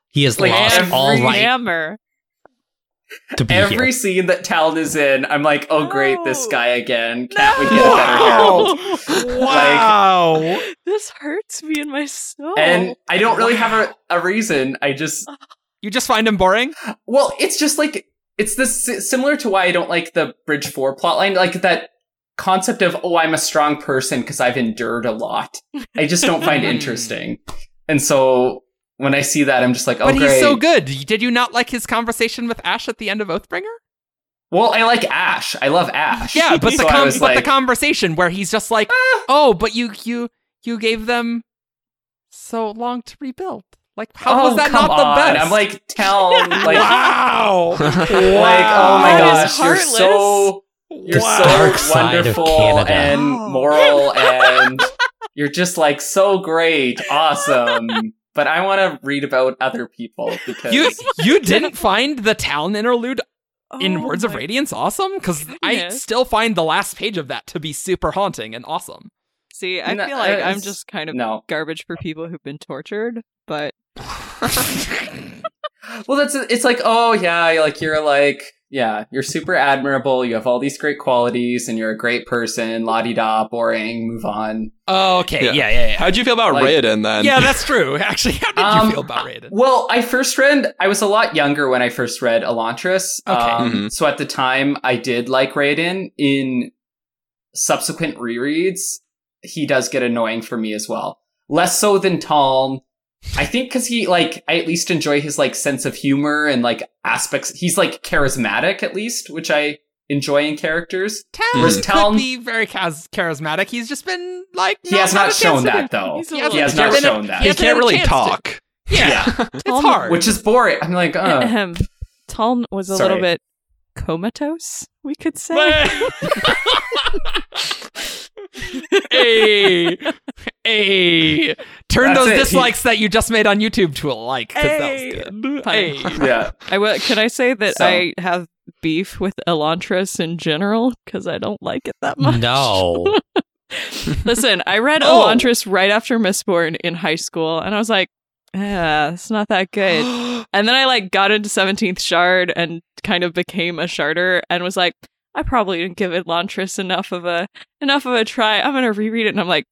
he has Like, lost every all right Hammer. to be Every here. scene that Taln is in, I'm like, oh great, this guy again. Can't we get a better Herald? Wow. this hurts me in my soul. And I don't really have a, a reason. I just you just find him boring? Well, it's just like it's this similar to why I don't like the Bridge Four plotline, like that concept of oh, I'm a strong person because I've endured a lot. I just don't find interesting, and so when I see that, I'm just like, oh, but great. he's so good. Did you not like his conversation with Ash at the end of Oathbringer? Well, I like Ash. I love Ash. Yeah, but So the com- was but the conversation where he's just like, ah. "Oh, but you you you gave them so long to rebuild. Like, how oh, was that come not the on. best?" I'm like, tell, like, wow, like, oh my That is gosh, you're so You're Wow. Dark so wonderful and Oh. moral, and you're just like so great, awesome. But I want to read about other people because you you didn't find the Taln interlude in Oh Words of Radiance awesome? Because I still find the last page of that to be super haunting and awesome. See, I No, feel like uh, I'm just kind of no. garbage for people who've been tortured, but Well, that's it's like oh yeah, like you're like yeah, you're super admirable. You have all these great qualities, and you're a great person. La di da, boring. Move on. Oh, okay, Yeah. yeah, yeah, yeah. How'd you feel about Like- Raoden then? yeah, that's true. Actually, how did Um, you feel about Raoden? Well, I first read. I was a lot younger when I first read Elantris. Okay. Um, Mhm. So at the time, I did like Raoden. In subsequent rereads, he does get annoying for me as well. Less so than Tom. I think because he like I at least enjoy his like sense of humor and like aspects. He's like charismatic at least, which I enjoy in characters. Taln Whereas could Taln- be very chas- charismatic. He's just been like He has not shown that do- though. He's He has He not hasn't- shown he that. He hasn't can't really chance to. talk. Yeah, it's Taln- hard. Which is boring. I'm like, uh. Ahem. Taln was a Sorry. little bit comatose, we could say. hey, hey, turn That's those it. dislikes that you just made on YouTube to a like because Hey. that was good. Hey, yeah. I will. Can I say that So- I have beef with Elantris in general because I don't like it that much. No. Listen, I read Oh. Elantris right after Mistborn in high school, and I was like, "Yeah, it's not that good." and then I like got into Seventeenth Shard and kind of became a Sharder, and was like, "I probably didn't give Elantris enough of a enough of a try. I'm gonna reread it." And I'm like,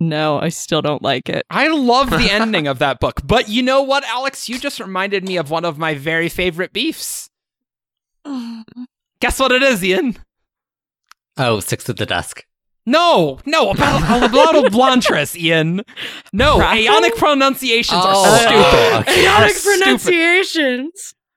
"No, I still don't like it." I love the ending of that book, but you know what, Alex? You just reminded me of one of my very favorite beefs. Guess what it is, Ian? Oh, six at the desk. No, no, about about Elantris, Ian. No, Kraken? Aeonic pronunciations Oh, are stupid. oh, okay. They are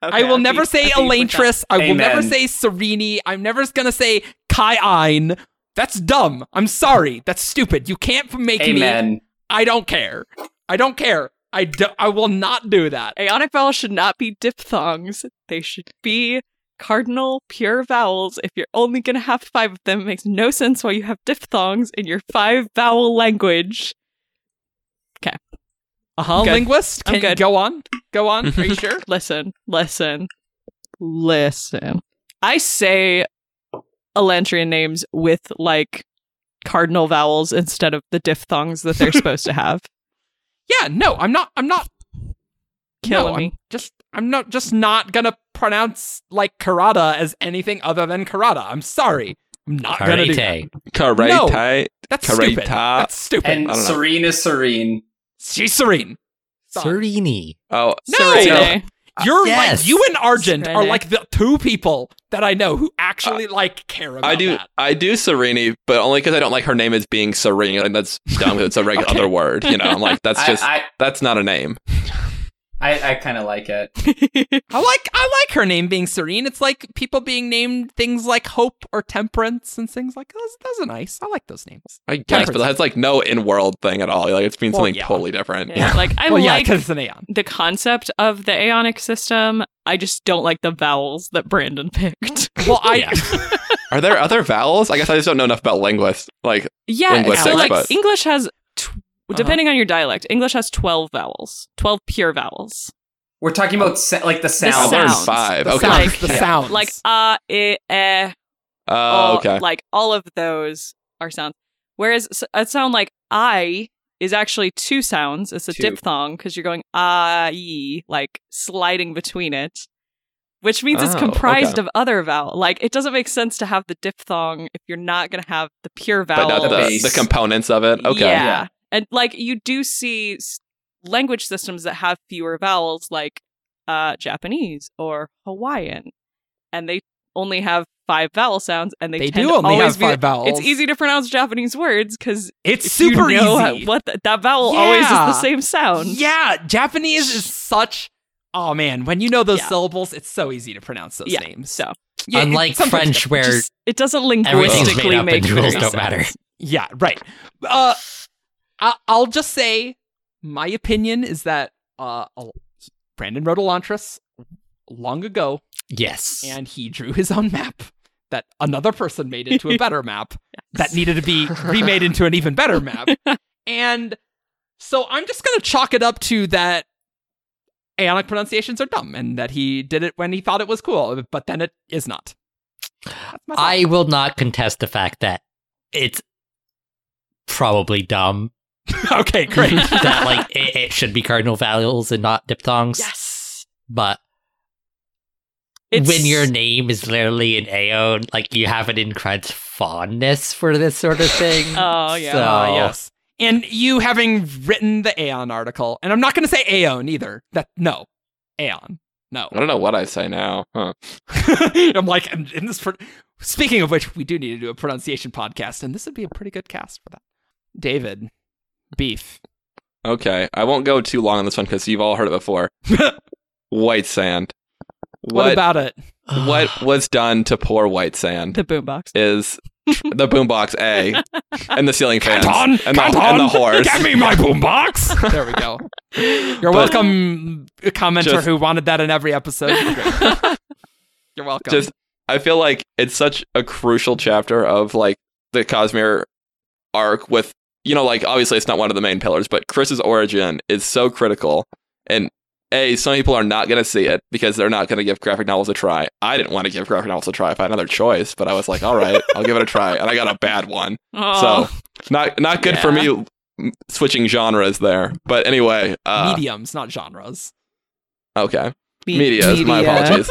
Aeonic stupid. pronunciations. I will never say Elantris. I will never say Sereni. I'm never gonna say Kai Ein. That's dumb. I'm sorry. That's stupid. You can't make me. I don't care. I don't care. I, do, I will not do that. Aeonic vowels should not be diphthongs. They should be cardinal pure vowels. If you're only going to have five of them, it makes no sense why you have diphthongs in your five vowel language. Uh huh. Good. Linguist. I'm Can good. go on. Go on. Are you sure? Listen, listen, listen. I say Elantrian names with like cardinal vowels instead of the diphthongs that they're supposed to have. Yeah. No. I'm not. I'm not. Killing no, I'm me. just. I'm not. Just not gonna pronounce like Karada as anything other than Karada. I'm sorry. I'm not gonna do that. Karate. No. Karate. That's Karata. stupid. That's stupid. And I don't know. serene is serene. She's serene. Stop. Serini. Oh, No! Serene. You're Yes. like you and Argent are like the two people that I know who actually uh, like care about I do. that. I do Sereni, but only because I don't like her name as being Serene. Like that's dumb. 'cause it's a regular Okay. other word. You know, I'm like that's I, just I, that's not a name. I, I kind of like it. I like I like her name being Serene. It's like people being named things like Hope or Temperance and things like those. Those are nice. I like those names. I guess, but that's like no in-world thing at all. Like it's means Well, something yeah. totally different. Yeah, like I well, like because it's an Aeon. the concept of the Aeonic system. I just don't like the vowels that Brandon picked. Well, I Are there other vowels? I guess I just don't know enough about linguists. Like yeah, Linguistics, so like but- English has, tw- Uh-huh. depending on your dialect, English has twelve vowels, twelve pure vowels. We're talking about sa- like the The sound. I sounds. five. the okay. sounds, Like- the sounds, Like uh, eh, eh, Oh, all, okay. Like all of those are sounds. Whereas a sound like I is actually two sounds. It's a Two. diphthong because you're going I, like sliding between it, which means it's Oh, comprised okay. of other vowel. Like it doesn't make sense to have the diphthong if you're not going to have the pure vowel. But vowel. not the the, the components of it. Okay. Yeah. Yeah. And like you do see language systems that have fewer vowels, like uh, Japanese or Hawaiian, and they only have five vowel sounds, and they, They tend do only always have be- five vowels. It's easy to pronounce Japanese words because It's super you know easy. what th- that vowel always is the same sound. Yeah, Japanese is such. Oh man, when you know those Yeah. syllables, it's so easy to pronounce those Yeah, names. So Yeah, Unlike sometimes French, where just, it doesn't linguistically make and rules very don't matter. Yeah, right. Uh, I- I'll just say my opinion is that uh, Brandon wrote Elantris long ago, Yes. and he drew his own map that another person made into a better map that needed to be remade into an even better map. And so I'm just going to chalk it up to that Aeonic pronunciations are dumb and that he did it when he thought it was cool, but then it is not. That's my thought. I will not contest the fact that it's probably dumb okay, great. that like it, it should be cardinal vowels and not diphthongs. Yes. But It's, when your name is literally an Aeon, like you have an incredible fondness for this sort of thing. Oh yeah. So- Ah, yes. And you having written the Aeon article, and I'm not going to say Aeon either. That no, Aeon, no. I don't know what I say now. Huh. I'm like, in, in this. Pro- Speaking of which, we do need to do a pronunciation podcast, and this would be a pretty good cast for that. David, beef. Okay. I won't go too long on this one because you've all heard it before. White sand. What, What about it? what was done to poor white sand The boombox. is the boombox A and the ceiling fans Kenton, and, the, Kenton, and the horse. Get me my boombox. there we go. You're But- welcome, commenter Just- who wanted that in every episode. You're welcome. Just I feel like it's such a crucial chapter of like the Cosmere arc with you know like obviously it's not one of the main pillars, but Khriss's origin is so critical. And a some people are not going to see it because they're not going to give graphic novels a try. I didn't want to give graphic novels a try if I had another choice, but I was like, all right, I'll give it a try, and I got a bad one. Oh. So not not good for me switching genres there. But anyway, uh, mediums, not genres. okay. Me- media, my apologies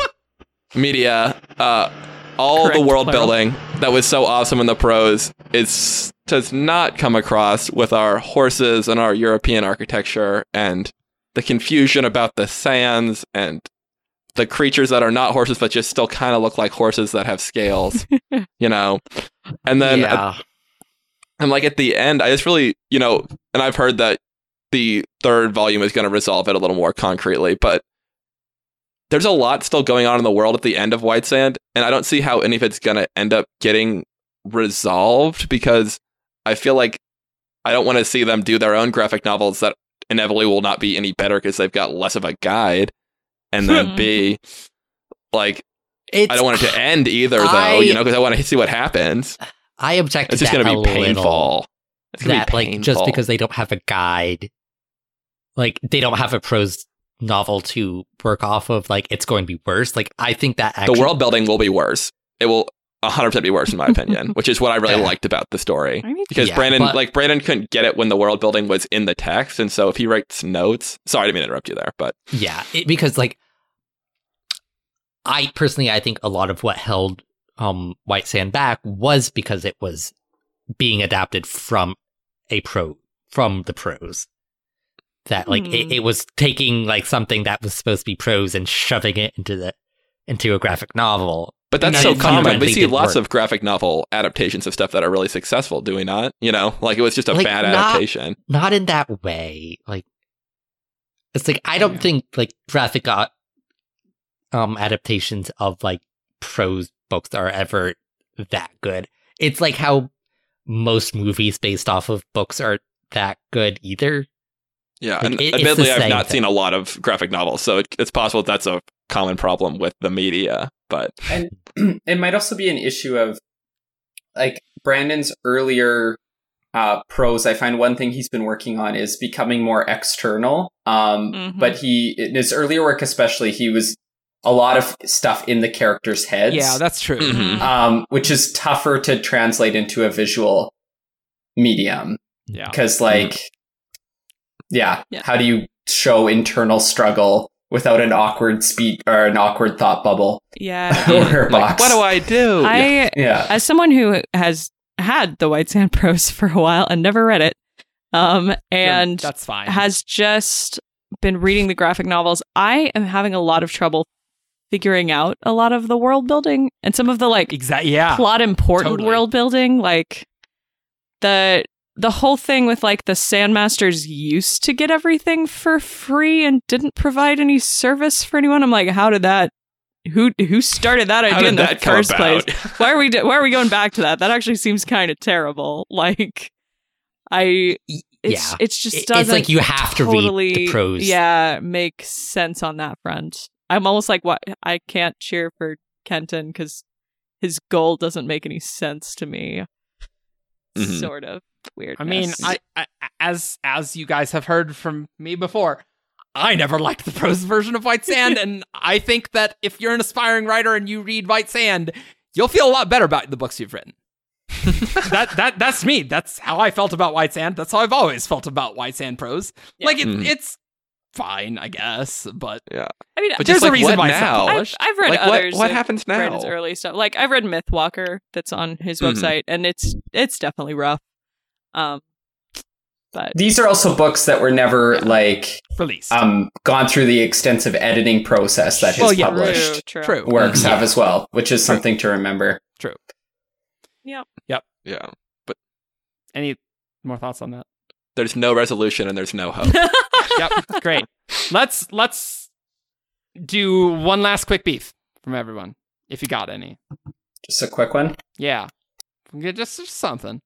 media uh all Correct, the world plural. building that was so awesome in the pros is does not come across with our horses and our european architecture and the confusion about the sands and the creatures that are not horses but just still kind of look like horses that have scales you know and then at yeah. and like at the end, I just really, you know, and I've heard that the third volume is going to resolve it a little more concretely, but there's a lot still going on in the world at the end of White Sand, and I don't see how any of it's going to end up getting resolved because I feel like I don't want to see them do their own graphic novels that inevitably will not be any better because they've got less of a guide. And then hmm. B, like, It's, I don't want it to end either, though, I- you know, because I want to see what happens. I object It's just going to a be little. painful. It's gonna that be like just because they don't have a guide like they don't have a prose novel to work off of like it's going to be worse like i think that actually the world building will be worse. It will 100% be worse in my opinion, which is what I really Yeah. liked about the story. Because Yeah, Brandon but- like Brandon couldn't get it when the world building was in the text and so if he writes notes, sorry I didn't mean to interrupt you there, but yeah it, because like i personally i think a lot of what held um white sand back was because it was being adapted from a pro from the prose that like it, Hmm. it was taking like something that was supposed to be prose and shoving it into the into a graphic novel but that's And so common. We see lots work. of graphic novel adaptations of stuff that are really successful, do we not? You know, like it was just a Like, bad not- adaptation. not in that way. Like it's like I don't Yeah. think like graphic um adaptations of like prose books are ever that good. It's like how most movies based off of books are that good either. Yeah, Like, and it- admittedly, I've not thing. seen a lot of graphic novels, so it, it's possible that's a common problem with the media. But And it might also be an issue of like Brandon's earlier uh, prose. I find one thing he's been working on is becoming more external. Um, Mhm. But he, in his earlier work especially, he was a lot of stuff in the characters' heads. Yeah, that's true. Mhm. um, which is tougher to translate into a visual medium Yeah. because, like, yeah, Yeah. how do you show internal struggle without an awkward speed or an awkward thought bubble Yeah. or a Like, what do I do? I Yeah, as someone who has had the White Sand Prose for a while and never read it, um, and that's fine. has just been reading the graphic novels, I am having a lot of trouble figuring out a lot of the world building and some of the like exactly. Yeah. plot important totally. world building, like the the whole thing with like the Sandmasters used to get everything for free and didn't provide any service for anyone. I'm like, how did that? Who who started that idea in the that first place? why are we do- why are we going back to that? That actually seems kind of terrible. Like I it's yeah. it's just doesn't it's like you have to totally, read the prose. Yeah, make sense on that front. I'm almost like what I can't cheer for Kenton cuz his goal doesn't make any sense to me. Mhm. Sort of weird. I mean, I, I as as you guys have heard from me before, I never liked the prose version of White Sand, and I think that if you're an aspiring writer and you read White Sand, you'll feel a lot better about the books you've written. that that that's me. That's how I felt about White Sand. That's how I've always felt about White Sand prose. Yeah. Like it, Mhm. it's fine, I guess, but yeah, I mean, But there's just a like, reason what why it's now? I've. I've read like others. what of happens now? Brandon's early stuff. Like I've read Mythwalker that's on his Mhm. website and it's it's definitely rough. Um but these are also books that were never like released. um gone through the extensive editing process that his Well, yeah, published true, True. works Yeah. have as well, which is True. something to remember. True. Yep. Yep. Yeah. But any more thoughts on that? There's no resolution and there's no hope. yep, great. Let's let's do one last quick beef from everyone, if you got any. Just a quick one. Yeah, Yeah, just, just something.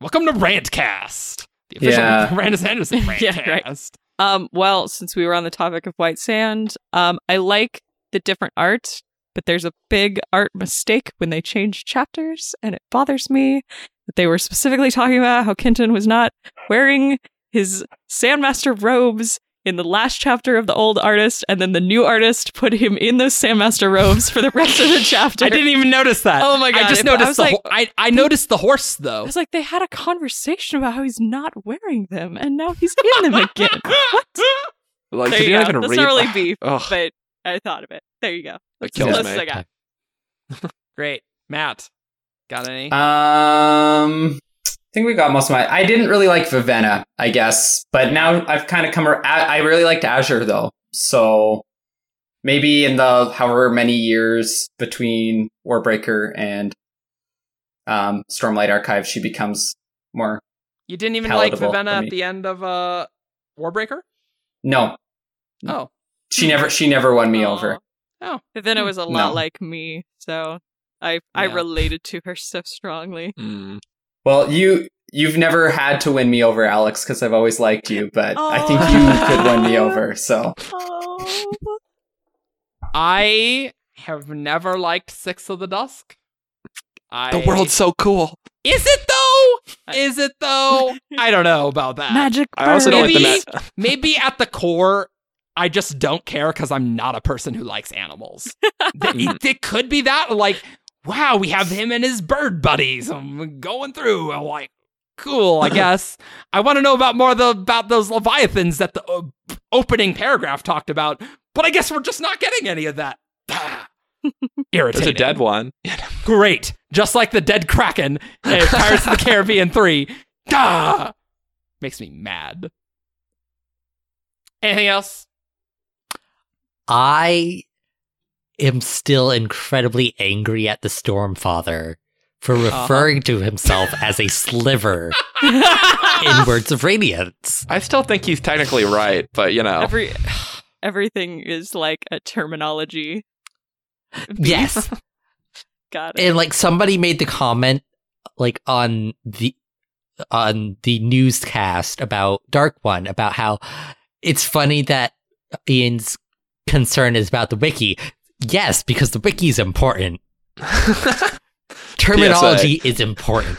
Welcome to Rantcast, the official Yeah. Brandon Sanderson Yeah, right. Um, well, since we were on the topic of white sand, um, I like the different art, but there's a big art mistake when they change chapters, and it bothers me that they were specifically talking about how Kenton was not wearing his Sandmaster robes in the last chapter of the old artist, and then the new artist put him in those Sandmaster robes for the rest of the chapter. I didn't even notice that. Oh my God, I just if- I noticed was the. like- ho- I I noticed the horse I though. was like, they had a conversation about how he's not wearing them, and now he's in them again. what? Like, There did you you go. even That's read? not really beef, Ugh, but I thought of it. There you go. That's kills the closest me. I got. Great, Matt. Got any? Um, I think we got most of my. I didn't really like Vivenna, I guess, but now I've kind of come. I, really liked Azure though, so maybe in the however many years between Warbreaker and um, Stormlight Archive, she becomes more. you didn't even like Vivenna at the end of uh Warbreaker. No, Oh, she never. She never won me Aw. over. Oh. Then it was a lot No. like me, so I I related to her so strongly. mm. Well, you you've never had to win me over, Alex, because I've always liked you, but I think you could win me over. So Oh, I have never liked Six of the Dusk. I, The world's so cool. Is it though? Is it though? I don't know about that. magic. I also don't like the Maybe- ma- Maybe at the core, I just don't care because I'm not a person who likes animals. It, it could be that, like, wow, we have him and his bird buddies. I'm going through. I'm like, cool, I guess. I want to know about more of the about those leviathans that the uh, opening paragraph talked about. But I guess we're just not getting any of that. Ah. There's a dead one. Great. Just like the dead Kraken in Pirates of the Caribbean 3. Gah! Makes me mad. Anything else? I am still incredibly angry at the Stormfather for Uh-huh. referring to himself as a sliver in Words of Radiance. I still think he's technically right, but you know. Every everything is like a terminology. Yes. Got it. and like somebody made the comment like on the on the newscast about Dark One about how it's funny that Ian's concern is about the wiki. Yes, because the wiki is important. Terminology is important.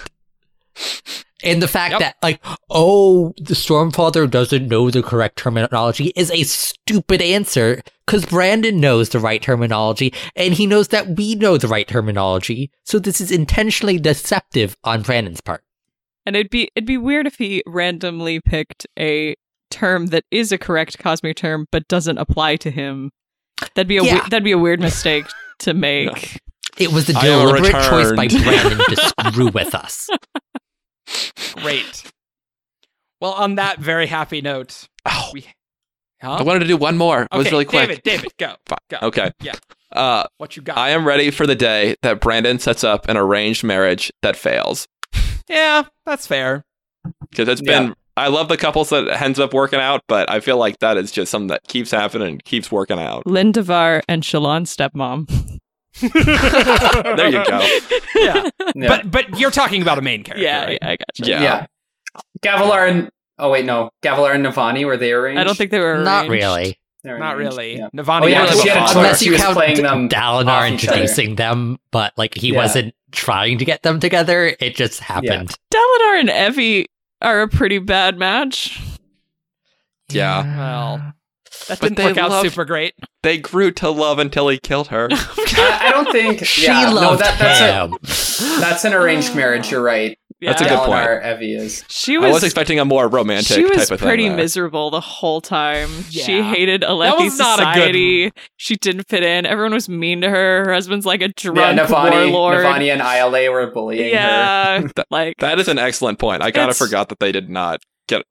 And the fact Yep. that, like, oh, the Stormfather doesn't know the correct terminology is a stupid answer because Brandon knows the right terminology and he knows that we know the right terminology. So this is intentionally deceptive on Brandon's part. And it'd be it'd be weird if he randomly picked a term that is a correct Cosmere term but doesn't apply to him. That'd be a Yeah. we- that'd be a weird mistake to make. It was the I deliberate choice by. Brandon to screw with us. Great. Well, on that very happy note, Oh, we. I wanted to do one more. It was really quick. David, David, go. Fine. Go. Okay. Yeah. Uh, What you got? I am ready for the day that Brandon sets up an arranged marriage that fails. yeah, that's fair. Because it's Yeah. been, I love the couples that ends up working out, but I feel like that is just something that keeps happening and keeps working out. Lin Davar and Shallan's stepmom. There you go. Yeah. Yeah. But but you're talking about a main character. Yeah, right? yeah, I gotcha. Yeah. yeah. Gavilar and oh wait, no, Gavilar and Navani were they arranged? I don't think they were Not really. Not really. Yeah. Navani Oh, yeah, really she had a was- choice. Unless She you was count playing them Dalinar off introducing them, but like he Yeah. wasn't trying to get them together. It just happened. Dalinar and Evi are a pretty bad match. Yeah. Well, that But didn't they work out love- super great. They grew to love until he killed her. I, I don't think She yeah, no, loved that, that's him. a that's an arranged marriage. You're right. That's a good point. Dalinar Evi is. She was, I was, was expecting a more romantic she was type of pretty thing. there. miserable the whole time. She hated That Alethi was not a good- society. She didn't fit in. Everyone was mean to her. Her husband's like a Yeah, drunk Navani, warlord. Navani and Ialai were bullying her. yeah, like That is an excellent point. I kind of It's- forgot that they did not get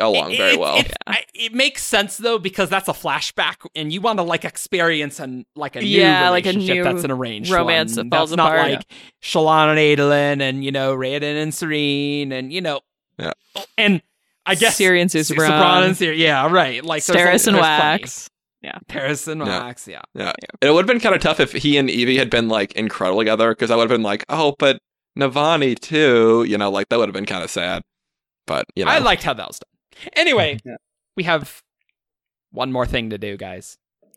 along It- very it- well. It, I- it makes sense though because that's a flashback, and you want to like experience and like a new Yeah, like a relationship new that's an arranged romance one. that falls that's not apart. like Shallan and Adolin and you know Raoden and Sarene and you know Yeah. and I guess Syrian Su- Susebron, Sabran and Syr- yeah right like there's a- and Wax. plenty. Wax. Steris and Wax. Yeah. Wax yeah It would have been kind of tough if he and Evi had been like incredible together because I would have been like, oh, but Navani too. You know, like that would have been kind of sad. But you know, I liked how that was done. Anyway, Yeah. we have one more thing to do, guys.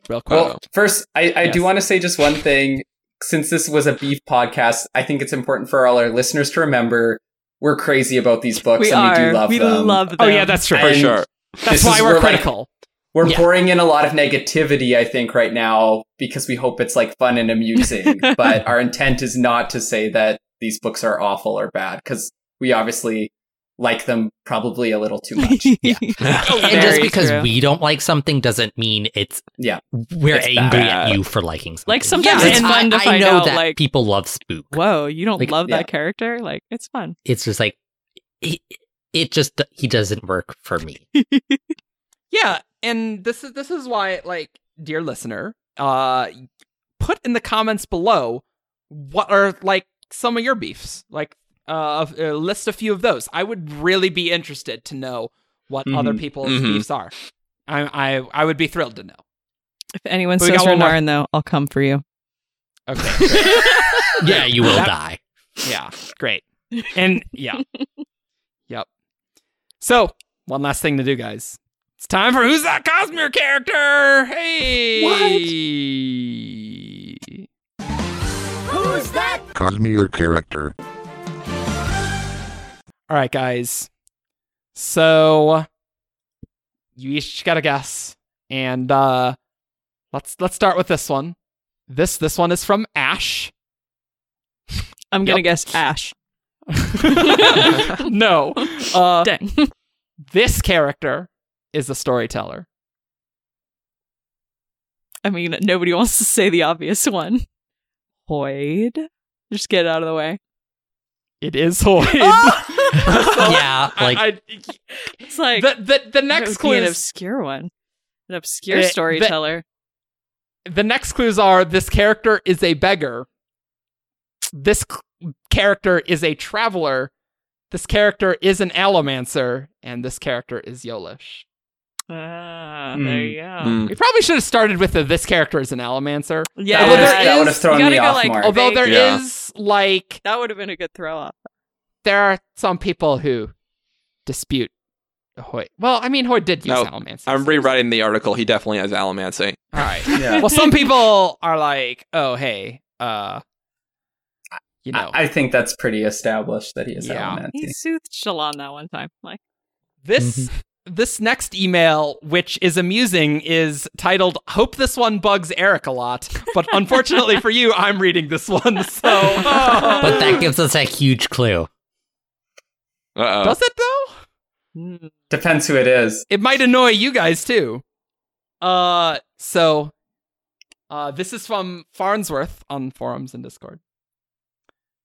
Real quick. Well, first, I, I do want to say just one thing. Since this was a beef podcast, I think it's important for all our listeners to remember we're crazy about these books We and are. we do love we them. love them. oh yeah, that's true. for sure. That's why is we're where, like, critical. We're Yeah. pouring in a lot of negativity, I think, right now because we hope it's like fun and amusing. but our intent is not to say that these books are awful or bad because we obviously like them probably a little too much. Yeah. Oh, and just because true. we don't like something doesn't mean it's Yeah. we're It's angry bad. at you for liking something. Like, sometimes It's it's fun to I, I find know out, that like- people love spook. Whoa, you don't Like, love yeah. that character? Like, it's fun. It's just like it, it just he doesn't work for me. Yeah, and this is this is why, like, dear listener, uh, put in the comments below what are like some of your beefs. Like, uh, uh, list a few of those. I would really be interested to know what Mhm. other people's Mhm. beefs are. I, I I would be thrilled to know. If anyone But we says got. Renarin, though, I'll come for you. Okay. Yeah, you will That- die. yeah, great, and yeah, yep. So one last thing to do, guys. It's time for who's that Cosmere character? Hey, What? Who's that Cosmere character. All right, guys. So you each got a guess, and uh, let's let's start with this one. This this one is from Ash. I'm gonna Yep. guess Ash. no, uh, Dang. this character is a storyteller. I mean, nobody wants to say the obvious one. Hoid. Just get it out of the way. It is Hoid. yeah, like I, It's like the the the next would be clue an is obscure one. An obscure Eh, the- storyteller. the next clues are this character is a beggar. This c- character is a traveler. This character is an allomancer, and this character is Yolish. Ah, Hmm. there you go. Mm. We probably should have started with the, this character is an allomancer. Yeah, That Although would've- there that is- would have thrown me go, off like. Although there is Yeah. like that would have been a good throw off. There are some people who dispute Hoid. Well, I mean Hoid did use No, allomancy. I'm rewriting the article. He definitely has allomancy. All right. Yeah. well, some people are like, "Oh, hey, uh, you know. I, I think that's pretty established that he is Yeah. Allomancy. he soothed Shallan that one time. Like, This this next email, which is amusing, is titled "Hope this one bugs Eric a lot," but unfortunately for you, I'm reading this one. So, But that gives us a huge clue. Uh-oh. does it though? mm, Depends who it is. It might annoy you guys too. Uh, so, uh, this is from Farnsworth on forums and Discord.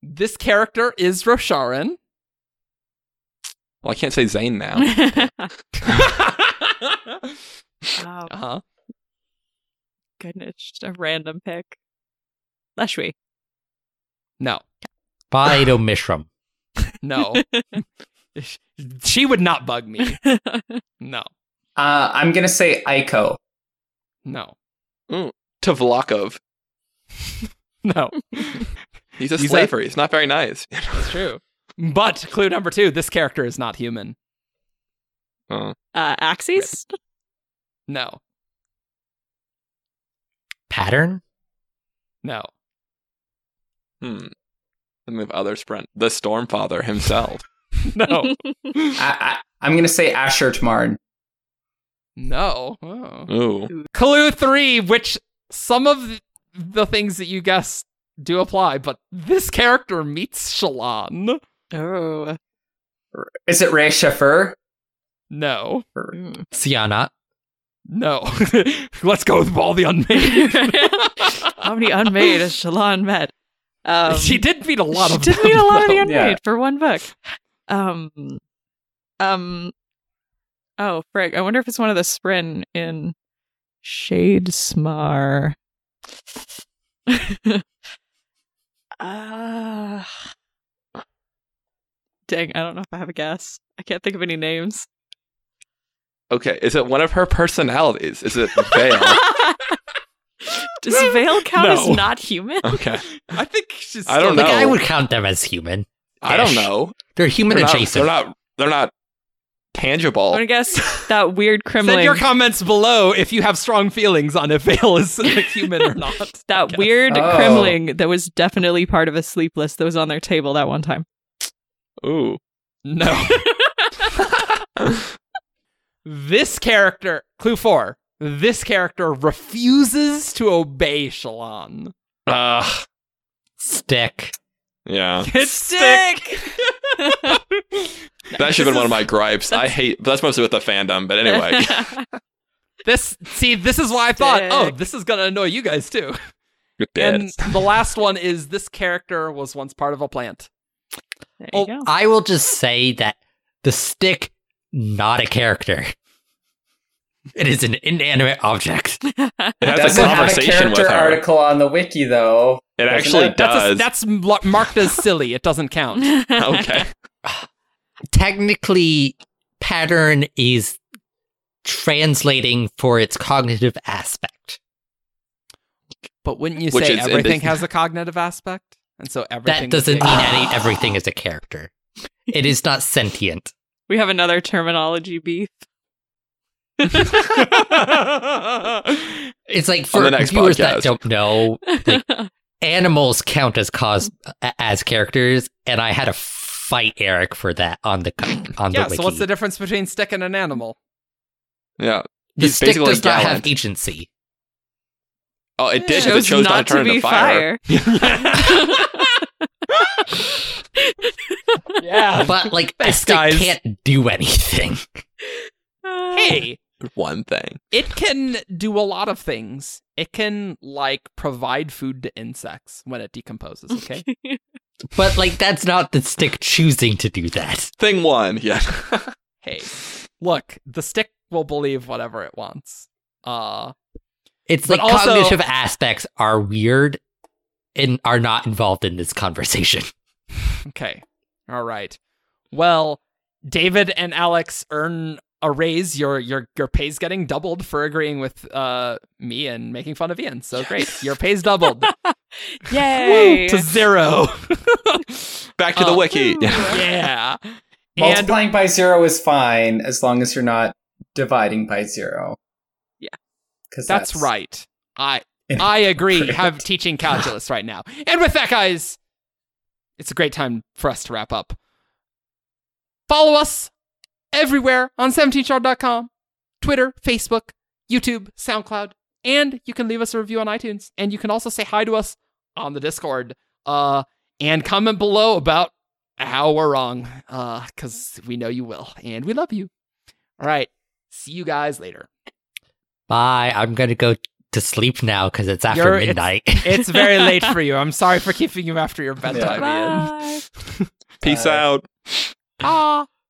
This character is Rosharan. Well, I can't say Zane now. oh, uh-huh. goodness, just a random pick. Leshwi. No, Ba-Ado-Mishram. No. she would not bug me. No, Uh, I'm gonna say Aiko. no, Tvlakv. no. He's a He's slaver. He's not very nice. It's true. But clue number two: this character is not human. Oh. uh, Axies? No, Pattern? no, Hmm. The move other sprint. The Stormfather himself. no, I, I, I'm gonna say Ashertmarn. no. Oh. Ooh. Clue three, which some of the things that you guessed do apply, but this character meets Shallan. oh. Is it Re-Shephir? No, Mm. Siana? no. Let's go with all the Unmade. How many unmade has Shallan met? Um, she did meet a lot of. she did them, meet a lot of the though. unmade Yeah. for one book. Um, um, oh, frig. I wonder if it's one of the spren in Shadesmar. uh, dang, I don't know if I have a guess. I can't think of any names. Okay. Is it one of her personalities? Is it Veil? Does Veil count No. as not human? okay. I think she's. I don't still- Like, know. I would count them as human. I don't know. They're human They're not, adjacent. they're not. They're not tangible. I'm gonna guess that weird Send cremling. your comments below if you have strong feelings on if Veil is a human or not. that weird Oh. cremling that was definitely part of a sleep list that was on their table that one time. Ooh. No. this character, clue four, this character refuses to obey Shallan. Ugh. Stick. Yeah. It's stick. That should have been one of my gripes. I hate. But that's mostly with the fandom. But anyway. This see, this is why I thought, oh, this is gonna annoy you guys too. And the last one is this character was once part of a plant. there Oh, go. I will just say that the stick, not a character. It is an inanimate object. It has a Doesn't have a conversation with character her. article on the wiki though. It actually it? That's a, does. that's lo- marked as silly. It doesn't count. okay. Technically, pattern is translating for its cognitive aspect. But wouldn't you Which say is everything this- has a cognitive aspect? And so everything That doesn't mean any everything is a character. It is not sentient. we have another terminology beef. It's like for the next viewers podcast. that don't know, like, animals count as cause as characters, and I had to fight Eric for that on the on the yeah. wiki. So what's the difference between stick and an animal? Yeah. the He's stick basically does not have agency. Oh, it did. 'cause Chose It chose not not to turn to be into fire. Yeah. But like a stick guys. can't do anything. hey, One thing. it can do a lot of things. It can like provide food to insects when it decomposes. Okay. But like that's not the stick choosing to do that. Thing one. Yeah. hey, look, the stick will believe whatever it wants. Uh, It's like also- cognitive aspects are weird and are not involved in this conversation. okay. All right. Well, David and Alex earn a raise. Your your your pay's getting doubled for agreeing with uh me and making fun of Ian. So great. Your pay's doubled. Yay! to zero. Back to the Uh, wiki. yeah. And Multiplying by zero is fine as long as you're not dividing by zero. Yeah. Because that's, right. I I agree. Have teaching calculus right now. And with that, guys, it's a great time for us to wrap up. Follow us everywhere on 17thshard.com, Twitter, Facebook, YouTube, SoundCloud, and you can leave us a review on iTunes. And you can also say hi to us on the Discord. Uh, and comment below about how we're wrong. Uh, because we know you will, and we love you. All right. See you guys later. Bye. I'm gonna go to sleep now because it's after You're- midnight. It's very late for you. I'm sorry for keeping you after your bedtime, Ian. Bye. Peace Uh, out. Ah.